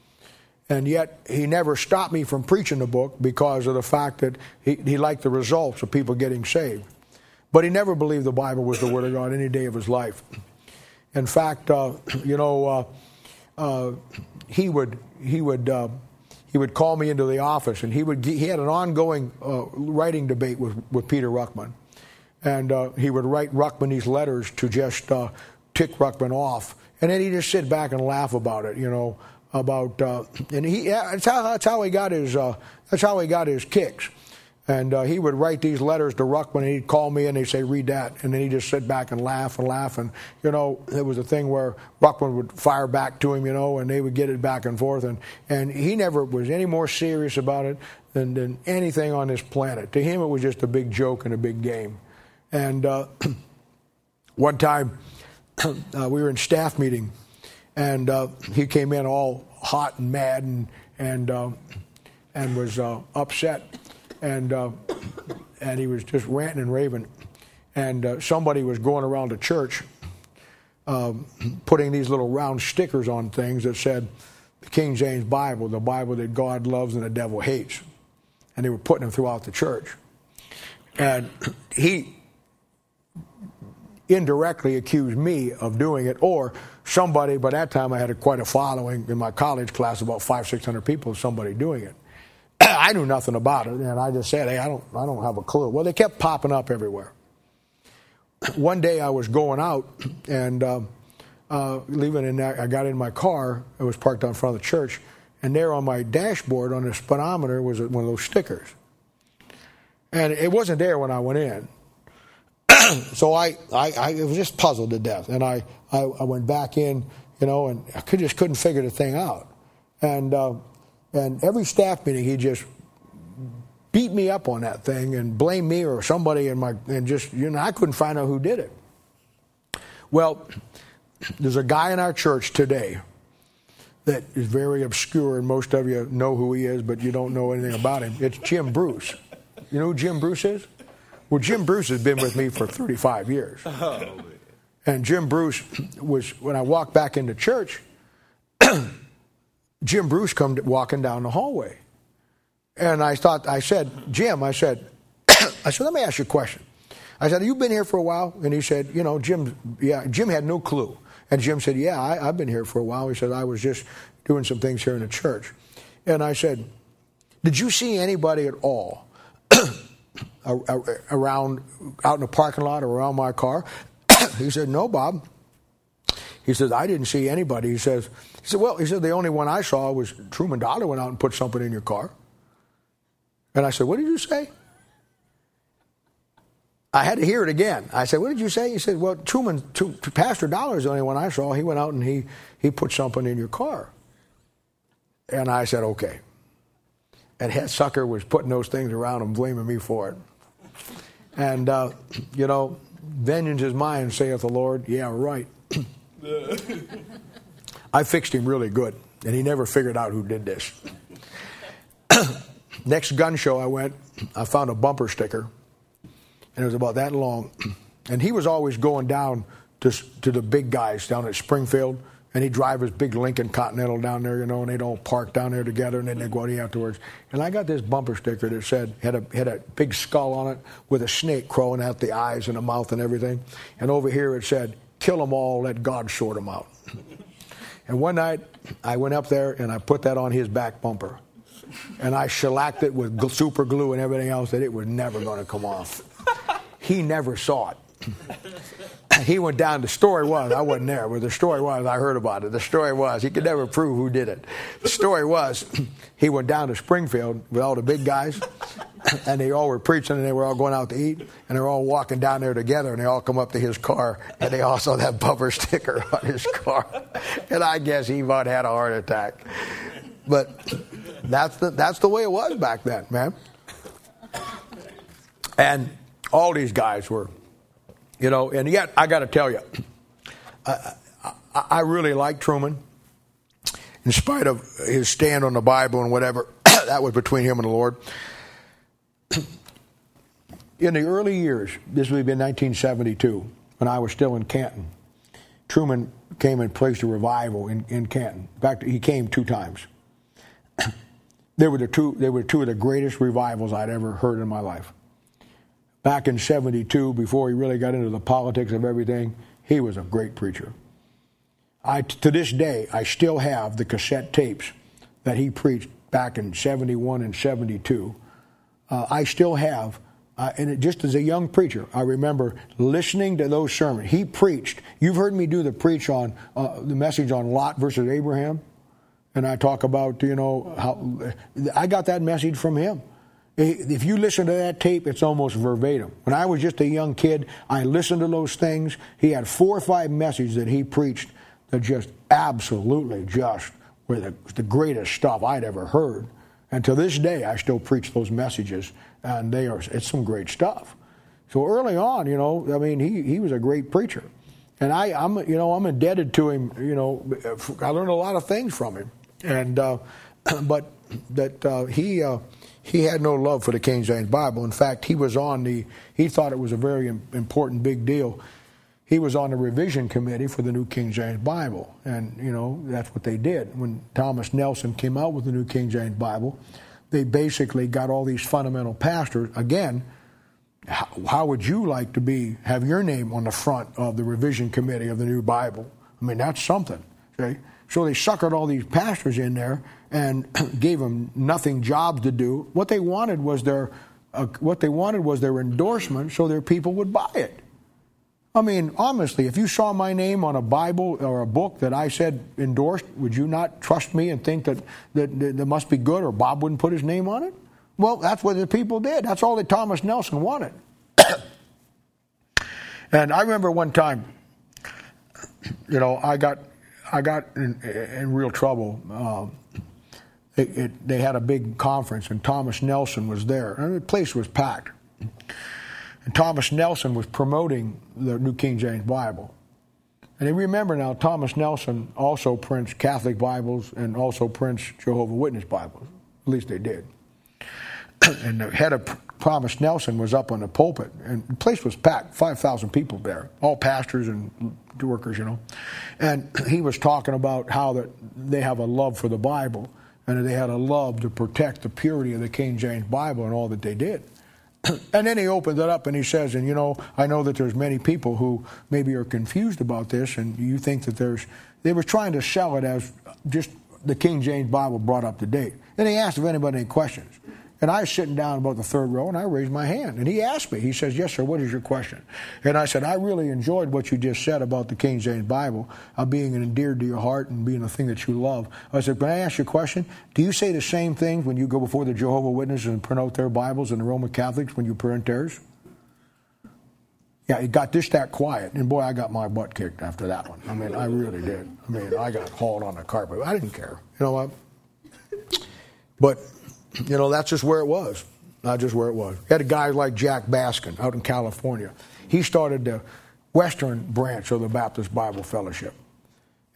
And yet he never stopped me from preaching the book because of the fact that he, he liked the results of people getting saved. But he never believed the Bible was the Word of God any day of his life. In fact, uh, (clears throat) you know, uh, uh, he would he would uh, he would call me into the office, and he would he had an ongoing uh, writing debate with with Peter Ruckman, and uh, he would write Ruckman these letters to just tick Ruckman off, and then he'd just sit back and laugh about it, you know, about and he that's how that's how he got his that's how he got his kicks. And uh, he would write these letters to Ruckman, and he'd call me and he'd say, read that. And then he'd just sit back and laugh and laugh. And, you know, it was a thing where Ruckman would fire back to him, you know, and they would get it back and forth. And, and he never was any more serious about it than, than anything on this planet. To him, it was just a big joke and a big game. And uh, (clears throat) one time, (clears throat) uh, we were in staff meeting, and uh, he came in all hot and mad and, and, uh, and was uh, upset and uh, and he was just ranting and raving. And uh, somebody was going around the church, um, putting these little round stickers on things that said, "The King James Bible, the Bible that God loves and the devil hates," and they were putting them throughout the church. And he indirectly accused me of doing it, or somebody. By that time, I had a, quite a following in my college class, about five, six hundred people. Somebody doing it. (coughs) I knew nothing about it, and I just said, "Hey, I don't, I don't have a clue." Well, they kept popping up everywhere. One day, I was going out and uh, uh, leaving, and I got in my car. It was parked out front of the church, and there on my dashboard on the speedometer was one of those stickers, and it wasn't there when I went in. (coughs) so I, I, I was just puzzled to death, and I, I, I, went back in, you know, and I could, just couldn't figure the thing out, and. Uh, and every staff meeting, he just beat me up on that thing and blame me or somebody in my, and just, you know, I couldn't find out who did it. Well, there's a guy in our church today that is very obscure, and most of you know who he is, but you don't know anything about him. It's Jim Bruce. You know who Jim Bruce is? Well, Jim Bruce has been with me for 35 years. Oh, and Jim Bruce was, when I walked back into church, (clears throat) Jim Bruce come walking down the hallway. And I thought, I said, Jim, I said, (coughs) I said, let me ask you a question. I said, you been here for a while? And he said, you know, Jim, yeah, Jim had no clue. And Jim said, yeah, I, have been here for a while. He said, I was just doing some things here in the church. And I said, did you see anybody at all (coughs) around, out in the parking lot or around my car? (coughs) he said, no, Bob. He says, I didn't see anybody. He says, he said, well, he said, the only one I saw was Truman Dollar went out and put something in your car. And I said, what did you say? I had to hear it again. I said, what did you say? He said, well, Truman, Pastor Dollar is the only one I saw. He went out and he, he put something in your car. And I said, okay. And that sucker was putting those things around and blaming me for it. And, uh, you know, vengeance is mine, saith the Lord. Yeah, right. (laughs) I fixed him really good, and he never figured out who did this. (coughs) Next gun show I went, I found a bumper sticker, and it was about that long. (coughs) And he was always going down to, to the big guys down at Springfield, and he'd drive his big Lincoln Continental down there, you know, and they'd all park down there together, and then they'd go out afterwards. And I got this bumper sticker that said, had a, had a big skull on it with a snake crawling out the eyes and the mouth and everything. And over here it said, kill them all, let God sort them out. (laughs) And one night, I went up there and I put that on his back bumper. And I shellacked it with super glue and everything else that it was never going to come off. He never saw it. He went down. The story was, I wasn't there, but the story was, I heard about it. The story was, he could never prove who did it. The story was, (clears throat) he went down to Springfield with all the big guys, (clears throat) and they all were preaching, and they were all going out to eat, and they were all walking down there together, and they all come up to his car, and they all saw that (laughs) bumper sticker on his car. (laughs) And I guess he about had a heart attack. But that's the, that's the way it was back then, man. And all these guys were you know, and yet, I got to tell you, I, I, I really like Truman. In spite of his stand on the Bible and whatever, (clears throat) that was between him and the Lord. (clears throat) in the early years, this would have been 1972, when I was still in Canton, Truman came and placed a revival in, in Canton. In fact, he came two times. (clears throat) they were the two. They were two of the greatest revivals I'd ever heard in my life. Back in 72, before he really got into the politics of everything, he was a great preacher. I, to this day, I still have the cassette tapes that he preached back in 71 and 72. Uh, I still have, uh, and it, just as a young preacher, I remember listening to those sermons. He preached. You've heard me do the preach on uh, the message on Lot versus Abraham, and I talk about you know how I got that message from him. If you listen to that tape, it's almost verbatim. When I was just a young kid, I listened to those things. He had four or five messages that he preached that just absolutely just were the, the greatest stuff I'd ever heard. And to this day, I still preach those messages, and they are it's some great stuff. So early on, you know, I mean, he, he was a great preacher, and I, I'm you know I'm indebted to him. You know, I learned a lot of things from him, and uh, (clears throat) but that uh, he. Uh, he had no love for the King James Bible. In fact, he was on the, he thought it was a very important big deal he was on the revision committee for the New King James Bible. And, you know, that's what they did. When Thomas Nelson came out with the New King James Bible, they basically got all these fundamental pastors. Again, how, how would you like to be, have your name on the front of the revision committee of the new Bible? I mean, that's something. Okay? So they suckered all these pastors in there and (clears throat) gave them nothing jobs to do. What they wanted was their, uh, what they wanted was their endorsement so their people would buy it. I mean, honestly, if you saw my name on a Bible or a book that I said endorsed, would you not trust me and think that, that, that, that must be good or Bob wouldn't put his name on it? Well, that's what the people did. That's all that Thomas Nelson wanted. (coughs) and I remember one time, (coughs) you know, I got, I got in, in real trouble. Um, it, it, they had a big conference, and Thomas Nelson was there, and the place was packed. And Thomas Nelson was promoting the New King James Bible. And you remember now, Thomas Nelson also prints Catholic Bibles and also prints Jehovah Witness Bibles. At least they did. (coughs) and the head of Thomas Nelson was up on the pulpit, and the place was packed, 5,000 people there, all pastors and workers, you know. And (clears throat) he was talking about how that they have a love for the Bible and they had a love to protect the purity of the King James Bible and all that they did. (clears throat) and then he opens it up and he says, and you know, I know that there's many people who maybe are confused about this, and you think that there's, they were trying to sell it as just the King James Bible brought up to date. And he asked if anybody had any questions. And I was sitting down about the third row and I raised my hand. And he asked me, he says, Yes, sir, what is your question? And I said, I really enjoyed what you just said about the King James Bible, uh, being endeared to your heart and being a thing that you love. I said, Can I ask you a question? Do you say the same things when you go before the Jehovah Witnesses and print out their Bibles and the Roman Catholics when you print theirs? Yeah, it got this that quiet. And boy, I got my butt kicked after that one. I mean, I really did. I mean, I got hauled on the carpet. I didn't care. You know what? But you know, that's just where it was. Not just where it was. You had a guy like Jack Baskin out in California. He started the Western branch of the Baptist Bible Fellowship.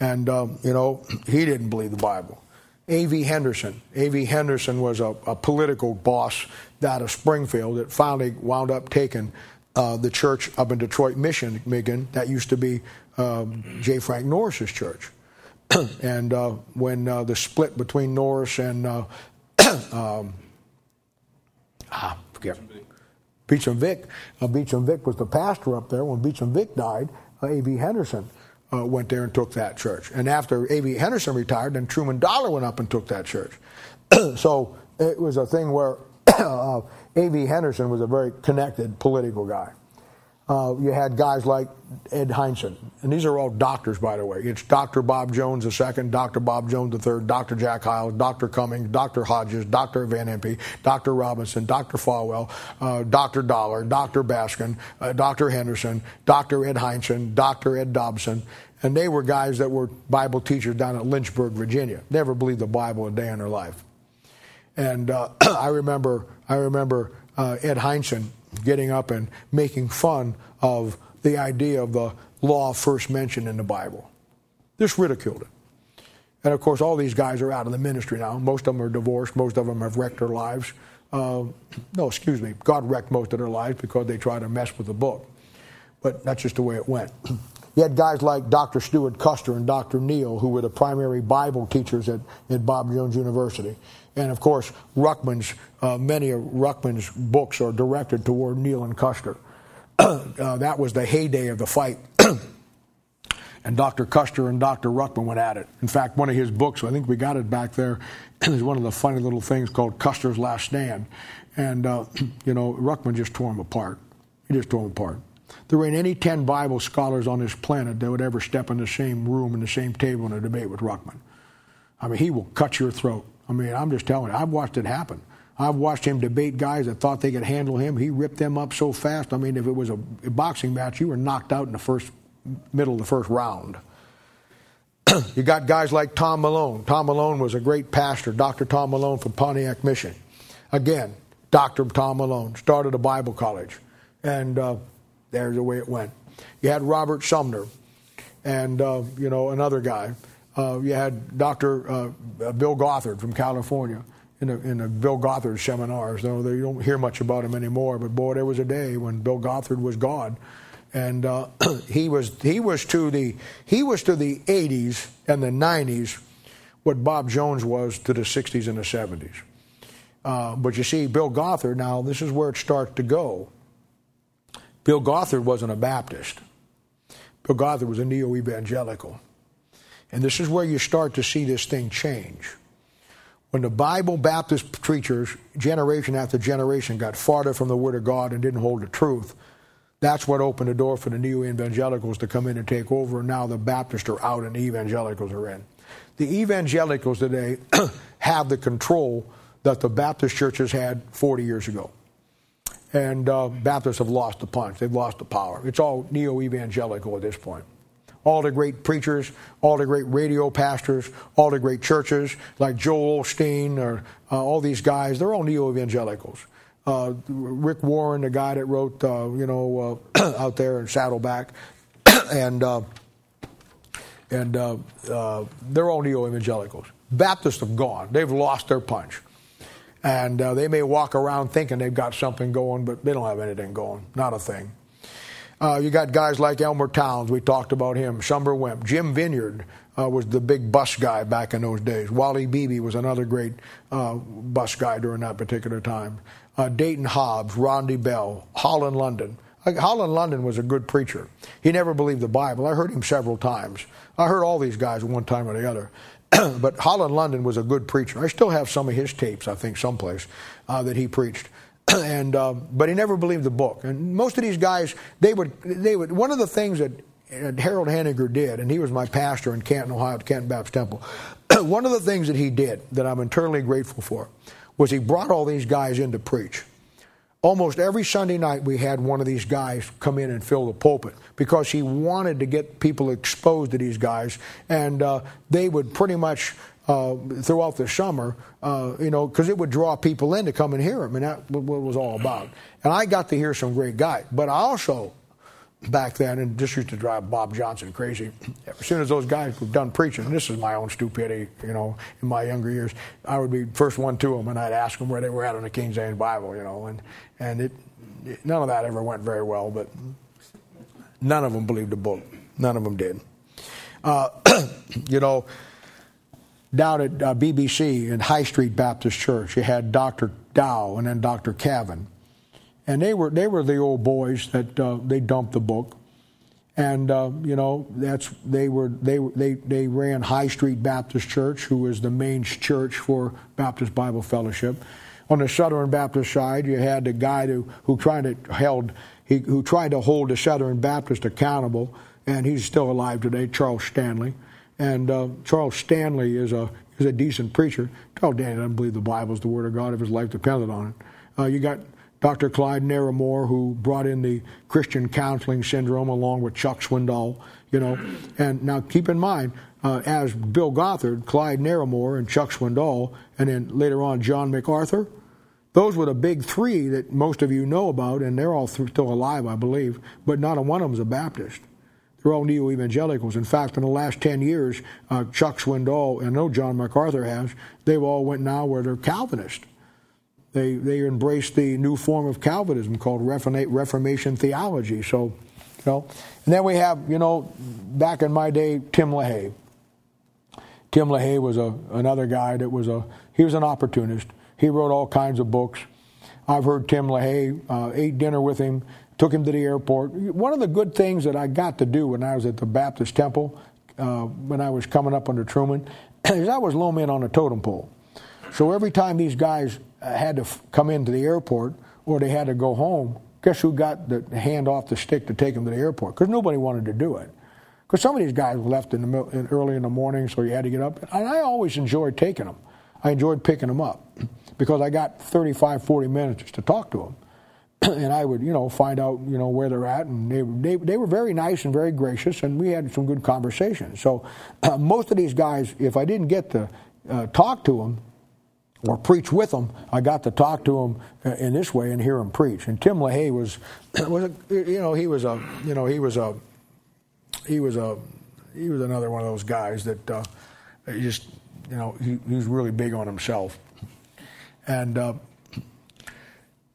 And, um, you know, he didn't believe the Bible. A.V. Henderson. A.V. Henderson was a, a, political boss out of Springfield that finally wound up taking uh, the church up in Detroit, Mission, Michigan, that used to be um, J. Frank Norris's church. (clears throat) and uh, when uh, the split between Norris and uh, (coughs) um, ah, forget. Beauchamp Vick. Uh, Beauchamp Vick was the pastor up there. When Beauchamp Vick died, uh, A.V. Henderson uh, went there and took that church. And after A.V. Henderson retired, then Truman Dollar went up and took that church. (coughs) so it was a thing where (coughs) uh, A.V. Henderson was a very connected political guy. Uh, you had guys like Ed Hindson, and these are all doctors, by the way. It's Dr. Bob Jones II, Dr. Bob Jones III, Dr. Jack Hyles, Dr. Cummings, Dr. Hodges, Dr. Van Impe, Dr. Robinson, Dr. Falwell, uh, Dr. Dollar, Dr. Baskin, uh, Dr. Henderson, Dr. Ed Hindson, Dr. Ed Dobson, and they were guys that were Bible teachers down at Lynchburg, Virginia. Never believed the Bible a day in their life. And uh, (clears throat) I remember, I remember uh, Ed Hindson getting up and making fun of the idea of the law first mentioned in the Bible. Just ridiculed it. And of course, all these guys are out of the ministry now. Most of them are divorced. Most of them have wrecked their lives. Uh, no, excuse me. God wrecked most of their lives because they tried to mess with the book. But that's just the way it went. (clears throat) You had guys like Dr. Stewart Custer and Dr. Neal, who were the primary Bible teachers at, at Bob Jones University. And of course, Ruckman's, uh, many of Ruckman's books are directed toward Neal and Custer. (clears throat) uh, that was the heyday of the fight. (clears throat) and Dr. Custer and Dr. Ruckman went at it. In fact, one of his books, I think we got it back there, (clears throat) is one of the funny little things called Custer's Last Stand. And, uh, you know, Ruckman just tore him apart. He just tore him apart. There ain't any 10 Bible scholars on this planet that would ever step in the same room in the same table in a debate with Ruckman. I mean, he will cut your throat. I mean, I'm just telling you, I've watched it happen. I've watched him debate guys that thought they could handle him. He ripped them up so fast. I mean, if it was a boxing match, you were knocked out in the first middle of the first round. (clears throat) you got guys like Tom Malone. Tom Malone was a great pastor, Dr. Tom Malone from Pontiac, Mission. Again, Dr. Tom Malone started a Bible college. And uh, there's the way it went. You had Robert Sumner, and uh, you know another guy. Uh, you had Dr. Uh, Bill Gothard from California in the, in the Bill Gothard seminars. Though you don't hear much about him anymore, but boy, there was a day when Bill Gothard was God, and uh, (clears throat) he was he was to the he was to the 80s and the 90s what Bob Jones was to the 60s and the 70s. Uh, but you see, Bill Gothard now this is where it starts to go. Bill Gothard wasn't a Baptist. Bill Gothard was a neo evangelical. And this is where you start to see this thing change. When the Bible Baptist preachers, generation after generation, got farther from the Word of God and didn't hold the truth, that's what opened the door for the neo evangelicals to come in and take over. And now the Baptists are out and the evangelicals are in. The evangelicals today (clears throat) have the control that the Baptist churches had 40 years ago and uh, Baptists have lost the punch. They've lost the power. It's all neo evangelical at this point. All the great preachers, all the great radio pastors, all the great churches like Joel Osteen or uh, all these guys, they're all neo evangelicals. Uh, Rick Warren, the guy that wrote, uh, you know, uh, (clears throat) out there in Saddleback, (clears throat) and uh, and they're all neo evangelicals. Baptists have gone. They've lost their punch. And uh, they may walk around thinking they've got something going, but they don't have anything going. Not a thing. Uh, you got guys like Elmer Towns. We talked about him. Shumber Wimp. Jim Vineyard uh, was the big bus guy back in those days. Wally Beebe was another great uh, bus guy during that particular time. Uh, Dayton Hobbs, Rondi Bell, Holland London. Holland London was a good preacher. He never believed the Bible. I heard him several times. I heard all these guys one time or the other. (clears throat) but Holland London was a good preacher. I still have some of his tapes, I think, someplace uh, that he preached. (clears throat) and uh, but he never believed the book. And most of these guys, they would they would. One of the things that Harold Henniger did, and he was my pastor in Canton, Ohio, at Canton Baptist Temple. (clears throat) one of the things that he did that I'm eternally grateful for was he brought all these guys in to preach almost every Sunday night we had one of these guys come in and fill the pulpit because he wanted to get people exposed to these guys, and uh, they would pretty much. Uh, throughout the summer, uh, you know, because it would draw people in to come and hear him, and that's what it was all about. And I got to hear some great guys, but I also back then, and just used to drive Bob Johnson crazy. As soon as those guys were done preaching, and this is my own stupidity, you know, in my younger years, I would be first one to them, and I'd ask them where they were at on the King James Bible, you know, and and it, it none of that ever went very well, but none of them believed the book. None of them did. Uh, (clears throat) you know, down at uh, BBC in High Street Baptist Church, you had Dr. Dow and then Dr. Cavan and they were they were the old boys that uh, they dumped the book, and uh, you know that's they were they they they ran High Street Baptist Church, who was the main church for Baptist Bible Fellowship. On the Southern Baptist side, you had the guy who who tried to held he, who tried to hold the Southern Baptist accountable, and he's still alive today, Charles Stanley. And uh, Charles Stanley is a is a decent preacher. Charles Stanley doesn't believe the Bible is the Word of God if his life depended on it. Uh, you got Dr. Clyde Narramore, who brought in the Christian counseling syndrome along with Chuck Swindoll, you know. And now keep in mind, uh, as Bill Gothard, Clyde Narramore, and Chuck Swindoll, and then later on John MacArthur, those were the big three that most of you know about, and they're all th- still alive, I believe, but not a one of them is a Baptist. They're all neo evangelicals. In fact, in the last 10 years, uh, Chuck Swindoll, and I know John MacArthur has, they've all went now where they're Calvinist. They, they embraced the new form of Calvinism called Reformation theology. So you know. And then we have, you know, back in my day, Tim LaHaye. Tim LaHaye was a, another guy that was a, he was an opportunist. He wrote all kinds of books. I've heard Tim LaHaye, uh, ate dinner with him, took him to the airport. One of the good things that I got to do when I was at the Baptist Temple, uh, when I was coming up under Truman, (clears throat) is I was low man on a totem pole. So every time these guys had to f- come into the airport or they had to go home, guess who got the hand off the stick to take them to the airport? Because nobody wanted to do it. Because some of these guys left in the in, early in the morning, so you had to get up. And I always enjoyed taking them. I enjoyed picking them up (clears throat) because I got 35, 40 minutes to talk to them. (clears throat) and I would, you know, find out, you know, where they're at. And they, they, they were very nice and very gracious, and we had some good conversations. So uh, (clears throat) most of these guys, if I didn't get to uh, talk to them, or preach with them. I got to talk to him uh, in this way and hear him preach. And Tim LaHaye was, (clears throat) was a, you know, he was a, you know, he was a, he was a, he was another one of those guys that uh, just, you know, he, he, was really big on himself. And uh,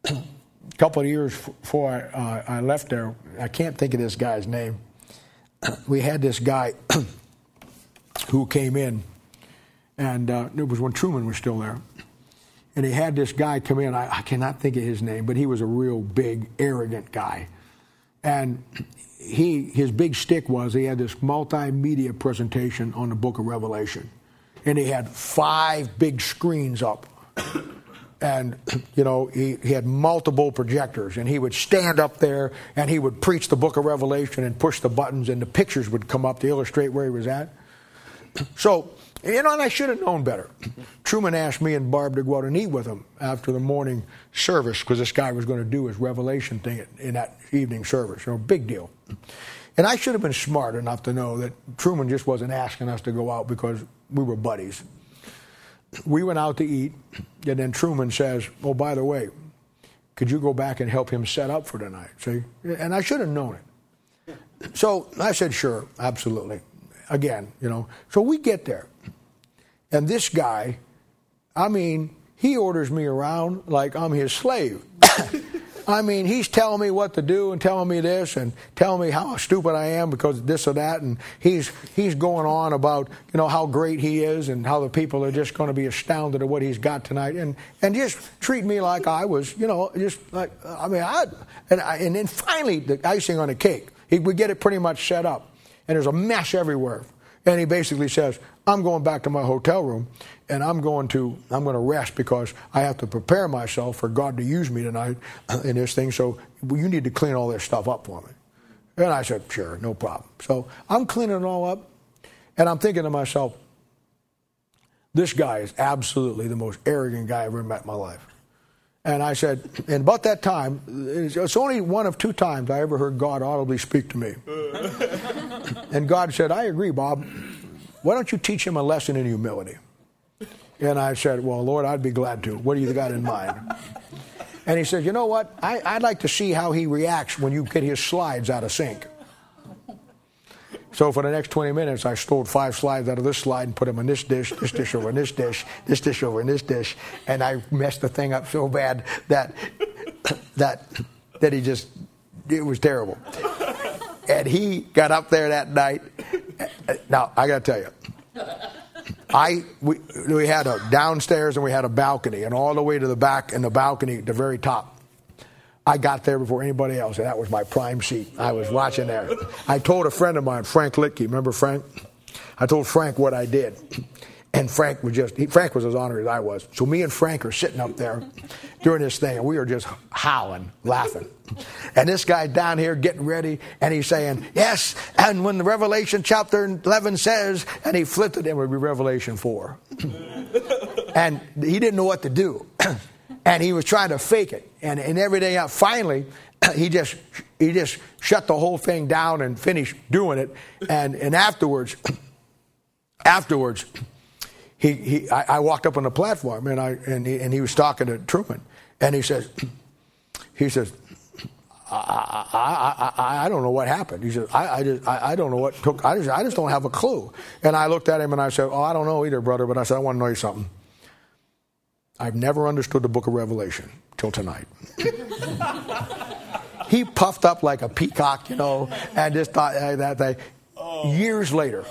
a (clears throat) couple of years before I, uh, I left there, I can't think of this guy's name. (clears throat) We had this guy who came in, and uh, it was when Truman was still there and he had this guy come in. I, I, cannot think of his name, but he was a real big, arrogant guy. And he, his big stick was he had this multimedia presentation on the book of Revelation. And he had five big screens up. And, you know, he, he had multiple projectors. And he would stand up there and he would preach the book of Revelation and push the buttons, and the pictures would come up to illustrate where he was at. So you know, and I should have known better. (clears throat) Truman asked me and Barb to go out and eat with him after the morning service because this guy was going to do his revelation thing in that evening service. You know, big deal. And I should have been smart enough to know that Truman just wasn't asking us to go out because we were buddies. We went out to eat, and then Truman says, Oh, by the way, could you go back and help him set up for tonight? See? And I should have known it. So I said, Sure, absolutely. Again, you know. So we get there. And this guy, I mean, he orders me around like I'm his slave. (coughs) I mean, he's telling me what to do and telling me this and telling me how stupid I am because of this or that. And he's, he's going on about, you know, how great he is and how the people are just going to be astounded at what he's got tonight. And, and just treat me like I was, you know, just like, I mean, I, and, I, and then finally the icing on the cake, he, we get it pretty much set up. And there's a mess everywhere. And he basically says, I'm going back to my hotel room and I'm going to I'm going to rest because I have to prepare myself for God to use me tonight (clears throat) in this thing. So you need to clean all this stuff up for me. And I said, sure, no problem. So I'm cleaning it all up, and I'm thinking to myself, this guy is absolutely the most arrogant guy I have ever met in my life. And I said, and about that time, it's only one of two times I ever heard God audibly speak to me. (laughs) and God said, I agree, Bob. Why don't you teach him a lesson in humility? And I said, Well, Lord, I'd be glad to. What do you got in mind? And he said, You know what? I, would like to see how he reacts when you get his slides out of sync. So for the next 20 minutes, I stole five slides out of this slide and put them in this dish, this dish over in this dish, this dish over in this dish, and I messed the thing up so bad that that that he just it was terrible. And he got up there that night. Now I got to tell you, I we, we had a downstairs and we had a balcony, and all the way to the back and the balcony, the very top. I got there before anybody else, and that was my prime seat. I was watching there. I told a friend of mine, Frank Litke, remember Frank? I told Frank what I did. And Frank was just, he, Frank was as honored as I was. So me and Frank are sitting up there during this thing, and we are just howling, laughing. And this guy down here getting ready, and he's saying, Yes, and when the Revelation chapter 11 says, and he flipped it, it would be Revelation 4. and he didn't know what to do. (clears throat) and he was trying to fake it. And, and every day out, finally, (clears throat) he just he just shut the whole thing down and finished doing it. And and afterwards, (clears throat) afterwards, he, he I, I walked up on the platform and I and he, and he was talking to Truman, and he says, (clears throat) he says. I, I, I, I don't know what happened. He says, I, I, just, I, I don't know what took, I just, I just don't have a clue. And I looked at him and I said, Oh, I don't know either, brother, but I said, I want to know you something. I've never understood the book of Revelation till tonight. he puffed up like a peacock, you know, and just thought that they. Years later,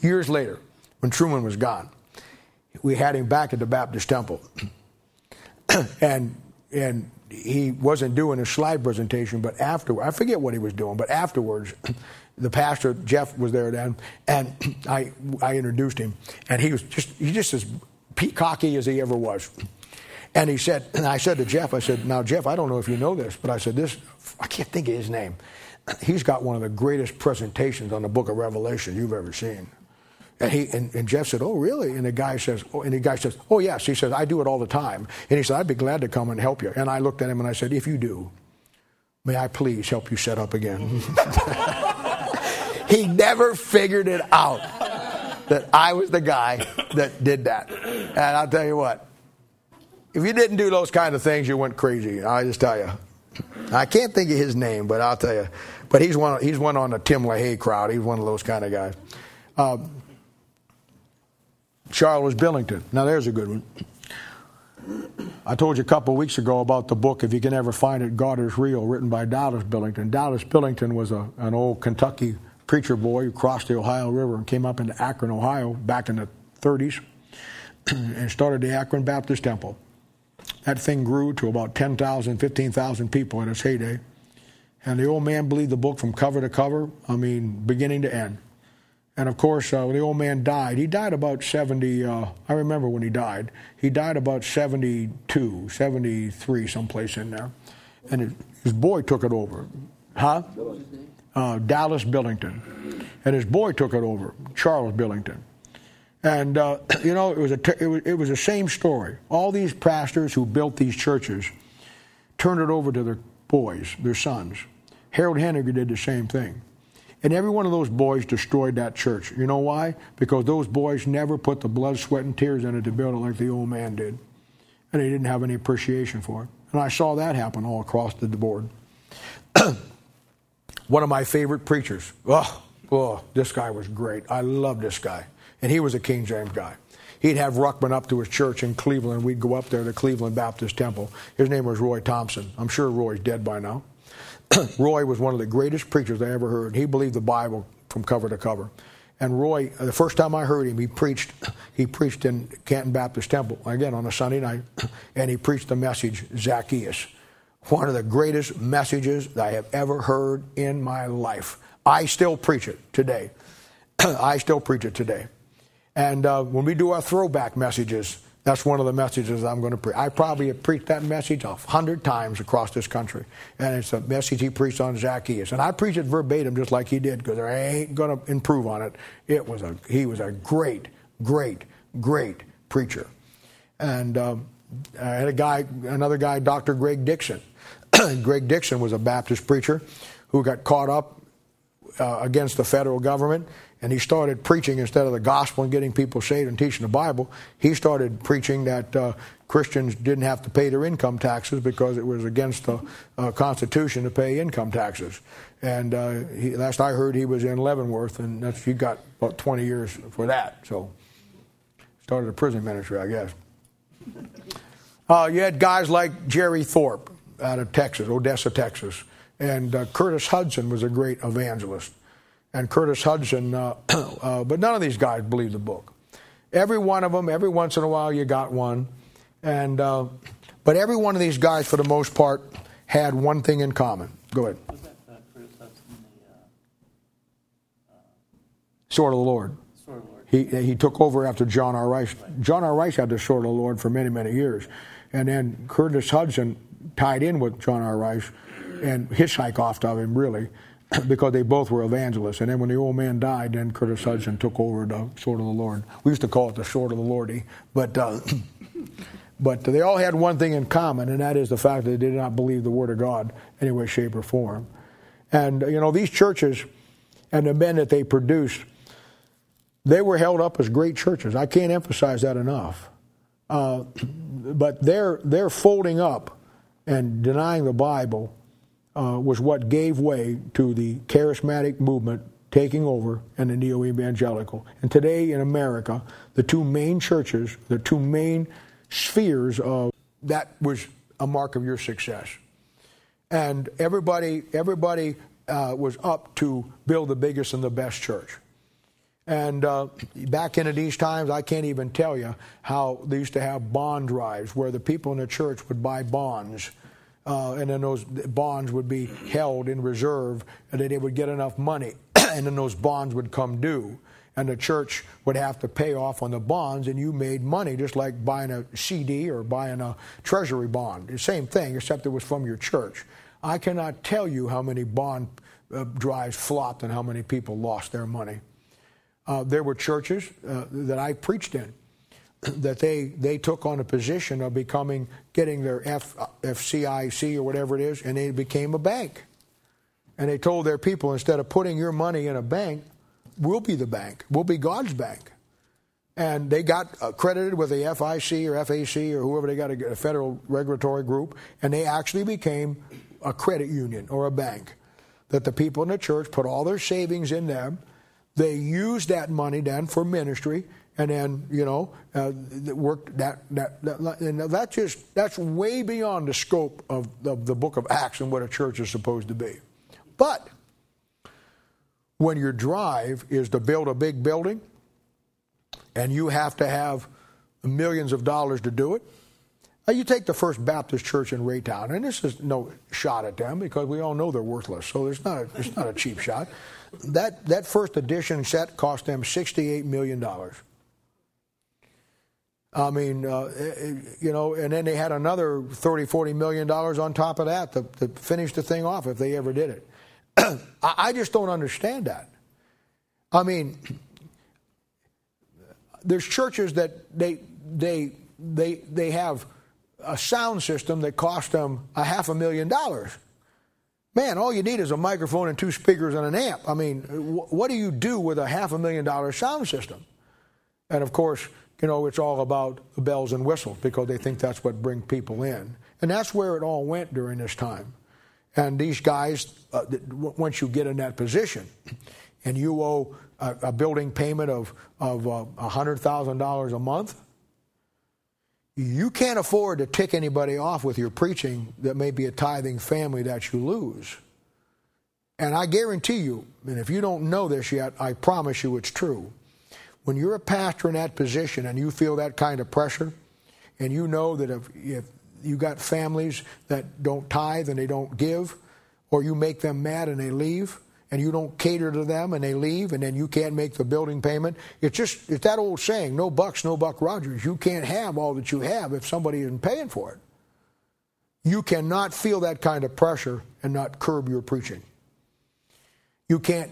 years later, when Truman was gone, we had him back at the Baptist Temple, (clears throat) and and he wasn't doing a slide presentation, but after I forget what he was doing, but afterwards, the pastor Jeff was there then, and (clears throat) I I introduced him, and he was just he just as peacocky as he ever was. And he said, and I said to Jeff, I said, now Jeff, I don't know if you know this, but I said this, I can't think of his name. He's got one of the greatest presentations on the Book of Revelation you've ever seen. And he and, and, Jeff said, "Oh, really?" And the guy says, "Oh," and the guy says, "Oh, yes." He says, "I do it all the time." And he said, "I'd be glad to come and help you." And I looked at him and I said, "If you do, may I please help you set up again?" (laughs) he never figured it out that I was the guy that did that. And I'll tell you what, if you didn't do those kind of things, you went crazy. I just tell you. I can't think of his name, but I'll tell you. But he's one. He's one on the Tim LaHaye crowd. He's one of those kind of guys. Um, Charles Billington. Now there's a good one. I told you a couple of weeks ago about the book, if you can ever find it, God is Real, written by Dallas Billington. Dallas Billington was a, an old Kentucky preacher boy who crossed the Ohio River and came up into Akron, Ohio, back in the 30s, (clears throat) and started the Akron Baptist Temple. That thing grew to about 10,000, 15,000 people in its heyday. And the old man believed the book from cover to cover, I mean, beginning to end. And of course, uh, when the old man died, he died about 70, uh, I remember when he died. He died about 72, 73, someplace in there. And his, his boy took it over. Huh? Uh, Dallas Billington. And his boy took it over, Charles Billington. And, uh, (clears throat) you know, it was, a t- it, was, it was the same story. All these pastors who built these churches turned it over to their boys, their sons. Harold Henniger did the same thing. And every one of those boys destroyed that church. You know why? Because those boys never put the blood, sweat, and tears into to build it like the old man did. And they didn't have any appreciation for it. And I saw that happen all across the board. (clears throat) one of my favorite preachers. Oh, oh, this guy was great. I love this guy. And he was a King James guy. He'd have Ruckman up to his church in Cleveland. We'd go up there to Cleveland Baptist Temple. His name was Roy Thompson. I'm sure Roy's dead by now. (clears throat) Roy was one of the greatest preachers I ever heard. He believed the Bible from cover to cover. And Roy, uh, the first time I heard him, he preached. (clears throat) He preached in Canton Baptist Temple again on a Sunday night, (clears throat) and he preached the message Zacchaeus, one of the greatest messages I have ever heard in my life. I still preach it today. I still preach it today. And uh, when we do our throwback messages, that's one of the messages I'm going to preach. I probably have preached that message a hundred times across this country. And it's a message he preached on Zacchaeus. And I preach it verbatim just like he did because I ain't going to improve on it. It was a, he was a great, great, great preacher. And um, I had a guy, another guy, Dr. Greg Dixon. (clears throat) Greg Dixon was a Baptist preacher who got caught up uh, against the federal government and he started preaching instead of the gospel and getting people saved and teaching the Bible. He started preaching that uh, Christians didn't have to pay their income taxes because it was against the uh, Constitution to pay income taxes. And uh, he, last I heard, he was in Leavenworth, and that's, he got about 20 years for that. So started a prison ministry, I guess. Uh, you had guys like Jerry Thorpe out of Texas, Odessa, Texas, and uh, Curtis Hutson was a great evangelist and Curtis Hutson, uh, (clears throat) uh, but none of these guys believe the book. Every one of them, every once in a while, you got one, and uh, but every one of these guys, for the most part, had one thing in common. Go ahead. Was that uh, Curtis Hutson, the uh, Sword of the Lord? Sword of the Lord. He he took over after John R. Rice. John R. Rice had the Sword of the Lord for many many years, and then Curtis Hutson tied in with John R. Rice and hitchhiked off of him really (coughs) because they both were evangelists. And then when the old man died, then Curtis Hutson took over the Sword of the Lord. We used to call it the Sword of the Lordy, but uh, (coughs) but they all had one thing in common, and that is the fact that they did not believe the Word of God any way, shape, or form. And you know these churches and the men that they produced, they were held up as great churches. I can't emphasize that enough. Uh, (coughs) but they're folding up and denying the Bible uh, was what gave way to the charismatic movement taking over and the neo evangelical. And today in America, the two main churches, the two main spheres of that was a mark of your success. and everybody everybody uh, was up to build the biggest and the best church. And uh, back into these times, I can't even tell you how they used to have bond drives where the people in the church would buy bonds. Uh, and then those bonds would be held in reserve, and then they would get enough money, (clears throat) and then those bonds would come due, and the church would have to pay off on the bonds, and you made money just like buying a CD or buying a treasury bond. The same thing, except it was from your church. I cannot tell you how many bond uh, drives flopped and how many people lost their money. Uh, there were churches uh, that I preached in (clears throat) that they, they took on a position of becoming, getting their F, FCIC or whatever it is, and they became a bank. And they told their people, instead of putting your money in a bank, we'll be the bank. We'll be God's bank. And they got accredited with the FIC or FAC or whoever they got, a federal regulatory group, and they actually became a credit union or a bank. That the people in the church put all their savings in them they used that money then for ministry, and then you know uh, worked that, that that and that just that's way beyond the scope of, of the book of Acts and what a church is supposed to be. But when your drive is to build a big building, and you have to have millions of dollars to do it. Uh, you take the First Baptist Church in Raytown, and this is no shot at them because we all know they're worthless, so it's not a, it's not a cheap shot. That, that first edition set cost them $68 million. I mean, uh, you know, and then they had another 30, 40 million dollars on top of that to, to, finish the thing off if they ever did it. (clears throat) I just don't understand that. I mean, there's churches that they they they they have a sound system that cost them a half a million dollars. Man, all you need is a microphone and two speakers and an amp. I mean, what do you do with a half a million dollar sound system? And of course, you know, it's all about the bells and whistles because they think that's what brings people in. And that's where it all went during this time. And these guys, uh, once you get in that position and you owe a, a building payment of, of uh, $100,000 a month, you can't afford to tick anybody off with your preaching that may be a tithing family that you lose. And I guarantee you, and if you don't know this yet, I promise you it's true. When you're a pastor in that position and you feel that kind of pressure, and you know that if, if you got families that don't tithe and they don't give, or you make them mad and they leave, and you don't cater to them and they leave and then you can't make the building payment. It's just it's that old saying, no bucks, no buck Rogers. You can't have all that you have if somebody isn't paying for it. You cannot feel that kind of pressure and not curb your preaching. You can't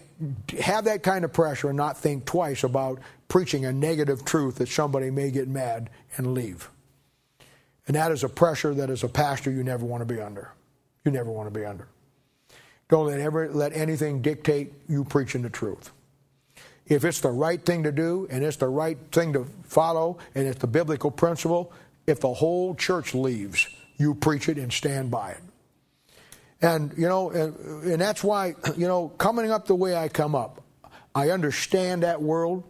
have that kind of pressure and not think twice about preaching a negative truth that somebody may get mad and leave. And that is a pressure that as a pastor you never want to be under. You never want to be under. Don't let ever let anything dictate you preaching the truth. If it's the right thing to do and it's the right thing to follow and it's the biblical principle, if the whole church leaves, you preach it and stand by it. And, you know, and, and that's why, you know, coming up the way I come up, I understand that world.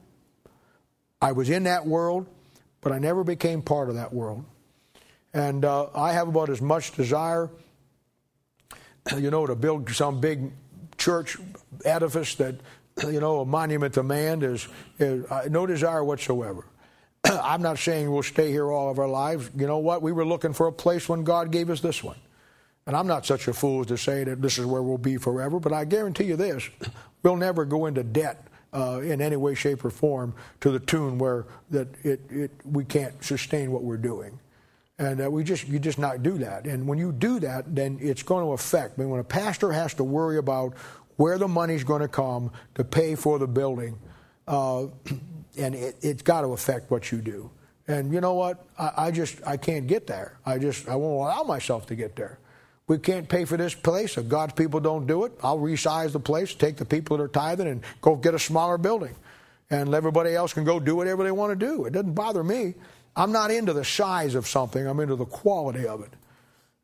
I was in that world, but I never became part of that world. And uh, I have about as much desire you know, to build some big church edifice that, you know, a monument to man is, is uh, no desire whatsoever. (clears throat) I'm not saying we'll stay here all of our lives. You know what? We were looking for a place when God gave us this one. And I'm not such a fool as to say that this is where we'll be forever, but I guarantee you this we'll never go into debt uh, in any way, shape, or form to the tune where that it, it, we can't sustain what we're doing. And uh, we just you just not do that. And when you do that, then it's going to affect. I mean, when a pastor has to worry about where the money's going to come to pay for the building, uh, (clears throat) and it, has got to affect what you do. And you know what? I, I, just I can't get there. I just I won't allow myself to get there. We can't pay for this place if God's people don't do it. I'll resize the place, take the people that are tithing, and go get a smaller building, and everybody else can go do whatever they want to do. It doesn't bother me. I'm not into the size of something, I'm into the quality of it.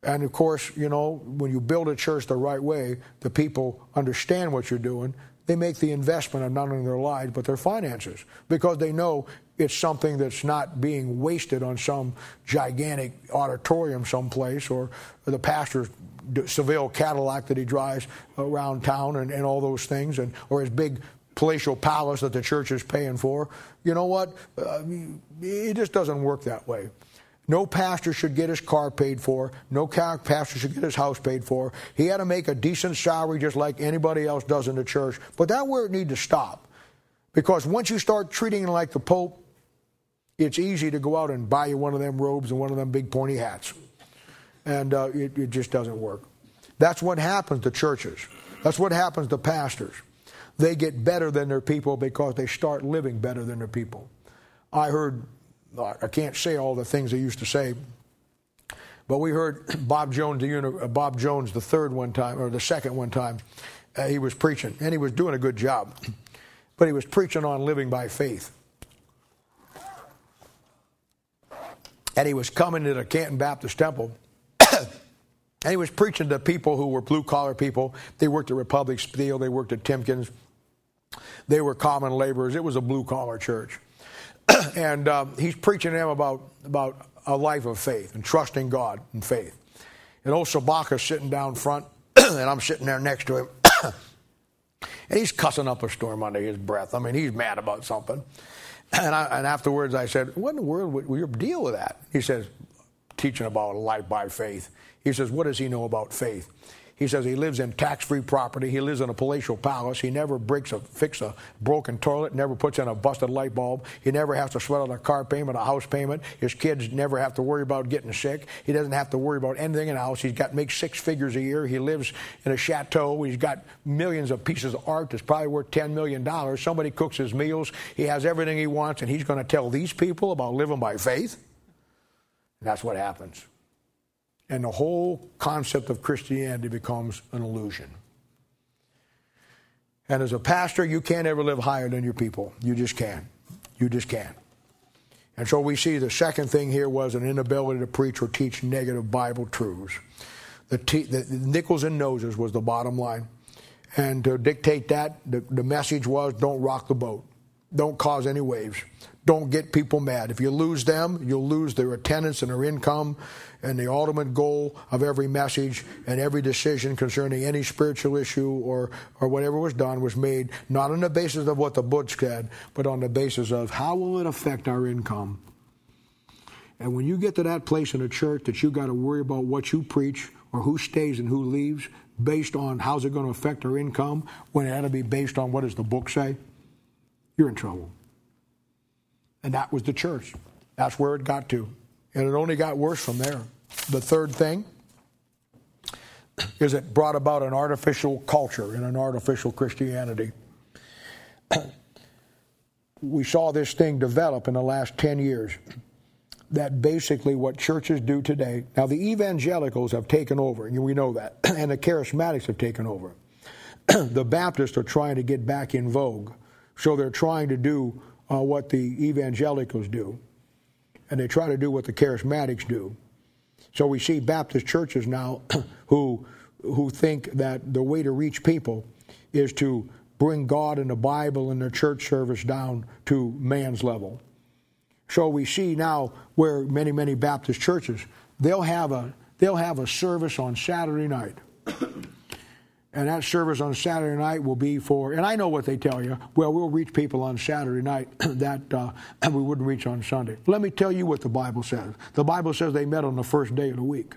And of course, you know, when you build a church the right way, the people understand what you're doing. They make the investment of not only their lives, but their finances because they know it's something that's not being wasted on some gigantic auditorium someplace or the pastor's Seville Cadillac that he drives around town and, and all those things, and or his big palatial palace that the church is paying for. You know what? Uh, it just doesn't work that way. No pastor should get his car paid for. No pastor should get his house paid for. He had to make a decent salary just like anybody else does in the church. But that's where it needs to stop. Because once you start treating him like the Pope, it's easy to go out and buy you one of them robes and one of them big pointy hats. And uh, it, it just doesn't work. That's what happens to churches. That's what happens to pastors. They get better than their people because they start living better than their people. I heard, I can't say all the things they used to say, but we heard (clears throat) Bob Jones, the uh, Bob Jones the third one time or the second one time. Uh, he was preaching, and he was doing a good job, (clears throat) but he was preaching on living by faith. And he was coming to the Canton Baptist Temple, (coughs) and he was preaching to people who were blue collar people. They worked at Republic Steel, they worked at Timkins, they were common laborers. It was a blue collar church. (coughs) and um, he's preaching to them about, about a life of faith and trusting God and faith. And old Sabaka's sitting down front, (coughs) and I'm sitting there next to him. and he's cussing up a storm under his breath. I mean, he's mad about something. And, I, and afterwards, I said, What in the world would your deal with that? He says, Teaching about life by faith. He says, What does he know about faith? He says he lives in tax-free property. He lives in a palatial palace. He never breaks a fix a broken toilet. Never puts in a busted light bulb. He never has to sweat out a car payment, a house payment. His kids never have to worry about getting sick. He doesn't have to worry about anything in the house. He's got makes six figures a year. He lives in a chateau. He's got millions of pieces of art that's probably worth ten million dollars. Somebody cooks his meals. He has everything he wants, and he's going to tell these people about living by faith. that's what happens and the whole concept of Christianity becomes an illusion. And as a pastor, you can't ever live higher than your people. You just can't. You just can't. And so we see the second thing here was an inability to preach or teach negative Bible truths. The, the nickels and noses was the bottom line. And to dictate that, the, the message was don't rock the boat, don't cause any waves, don't get people mad. If you lose them, you'll lose their attendance and their income. And the ultimate goal of every message and every decision concerning any spiritual issue or, or whatever was done was made not on the basis of what the book said, but on the basis of how will it affect our income. And when you get to that place in a church that you got to worry about what you preach or who stays and who leaves based on how's it going to affect our income, when it ought to be based on what does the book say, you're in trouble. And that was the church. That's where it got to. And it only got worse from there. The third thing is it brought about an artificial culture and an artificial Christianity. (clears throat) we saw this thing develop in the last 10 years. That basically what churches do today. Now, the evangelicals have taken over, and we know that, (clears throat) and the charismatics have taken over. (clears throat) the Baptists are trying to get back in vogue, so they're trying to do uh, what the evangelicals do, and they try to do what the charismatics do. So we see Baptist churches now (clears throat) who who think that the way to reach people is to bring God and the Bible and their church service down to man's level. So we see now where many many Baptist churches they'll have a they'll have a service on Saturday night and that service on Saturday night will be for, and I know what they tell you. Well, we'll reach people on Saturday night (clears throat) that uh, we wouldn't reach on Sunday. Let me tell you what the Bible says. The Bible says they met on the first day of the week.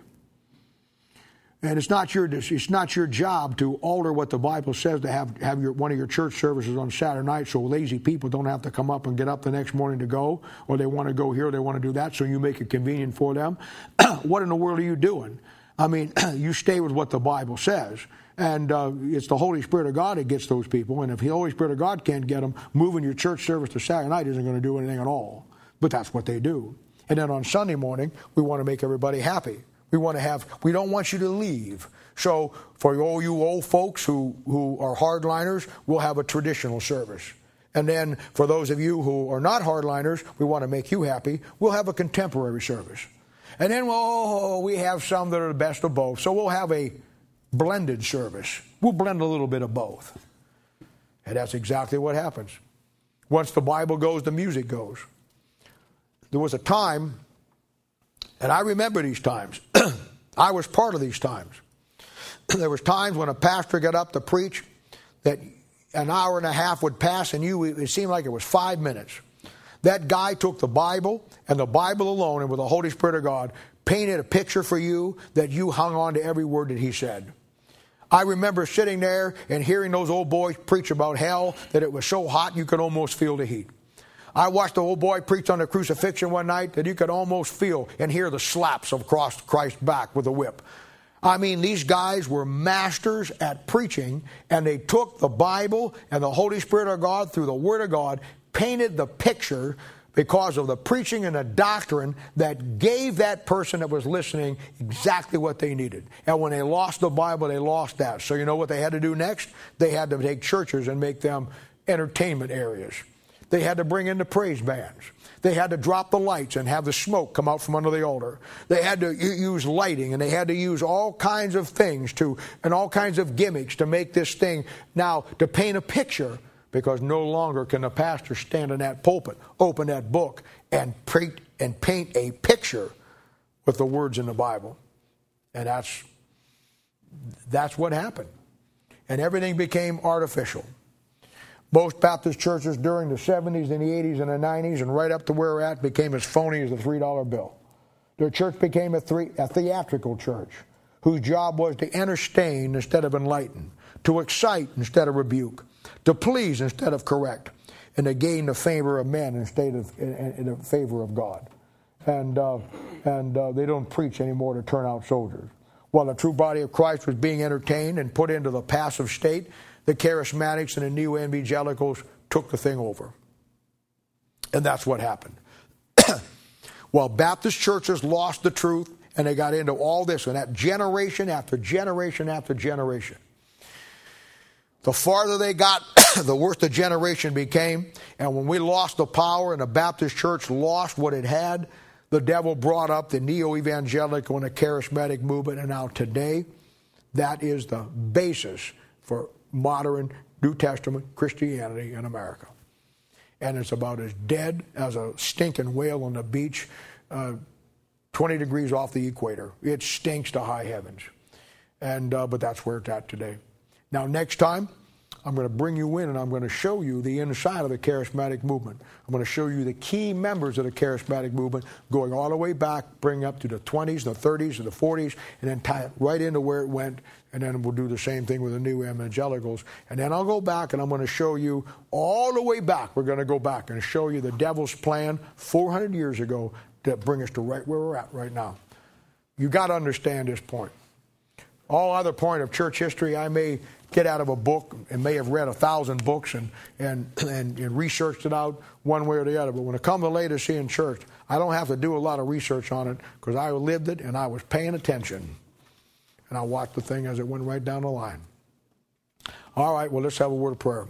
And it's not your it's not your job to alter what the Bible says to have have your one of your church services on Saturday night so lazy people don't have to come up and get up the next morning to go, or they want to go here, they want to do that, so you make it convenient for them. (clears throat) what in the world are you doing? I mean, (clears throat) you stay with what the Bible says. And uh, it's the Holy Spirit of God that gets those people. And if the Holy Spirit of God can't get them, moving your church service to Saturday night isn't going to do anything at all. But that's what they do. And then on Sunday morning, we want to make everybody happy. We want to have, we don't want you to leave. So for all you old folks who, who are hardliners, we'll have a traditional service. And then for those of you who are not hardliners, we want to make you happy, we'll have a contemporary service. And then well, we have some that are the best of both. So we'll have a blended service. We'll blend a little bit of both. And that's exactly what happens. Once the Bible goes, the music goes. There was a time, and I remember these times, (clears throat) I was part of these times, (clears throat) there was times when a pastor got up to preach that an hour and a half would pass and you it seemed like it was five minutes. That guy took the Bible and the Bible alone and with the Holy Spirit of God painted a picture for you that you hung on to every word that he said. I remember sitting there and hearing those old boys preach about hell that it was so hot you could almost feel the heat. I watched the old boy preach on the crucifixion one night that you could almost feel and hear the slaps of Christ's back with a whip. I mean, these guys were masters at preaching, and they took the Bible and the Holy Spirit of God through the Word of God, painted the picture because of the preaching and the doctrine that gave that person that was listening exactly what they needed. And when they lost the Bible, they lost that. So you know what they had to do next? They had to take churches and make them entertainment areas. They had to bring in the praise bands. They had to drop the lights and have the smoke come out from under the altar. They had to use lighting and they had to use all kinds of things to, and all kinds of gimmicks to make this thing now to paint a picture because no longer can the pastor stand in that pulpit, open that book, and, pre- and paint a picture with the words in the Bible. And that's, that's what happened. And everything became artificial. Most Baptist churches during the 70s and the 80s and the 90s and right up to where we're at became as phony as a $3 bill. Their church became a, three, a theatrical church whose job was to entertain instead of enlighten, to excite instead of rebuke, to please instead of correct, and to gain the favor of men instead of in, in the favor of God. And uh, and uh, they don't preach anymore to turn out soldiers. While the true body of Christ was being entertained and put into the passive state, the charismatics and the neo evangelicals took the thing over. And that's what happened. (coughs) While Baptist churches lost the truth and they got into all this, and that generation after generation after generation the farther they got, (coughs) the worse the generation became. And when we lost the power and the Baptist church lost what it had, the devil brought up the neo evangelical and the charismatic movement. And now today, that is the basis for modern New Testament Christianity in America. And it's about as dead as a stinking whale on the beach, uh, 20 degrees off the equator. It stinks to high heavens. And, uh, but that's where it's at today. Now, next time, I'm going to bring you in and I'm going to show you the inside of the charismatic movement. I'm going to show you the key members of the charismatic movement going all the way back, bring up to the 20s, the 30s, and the 40s, and then tie it right into where it went. And then we'll do the same thing with the new evangelicals. And then I'll go back and I'm going to show you all the way back. We're going to go back and show you the devil's plan 400 years ago to bring us to right where we're at right now. You got to understand this point. All other point of church history I may get out of a book and may have read a thousand books and, and, and, and researched it out one way or the other. But when it comes to Laodicean church, I don't have to do a lot of research on it because I lived it and I was paying attention. And I watched the thing as it went right down the line. All right, well, let's have a word of prayer.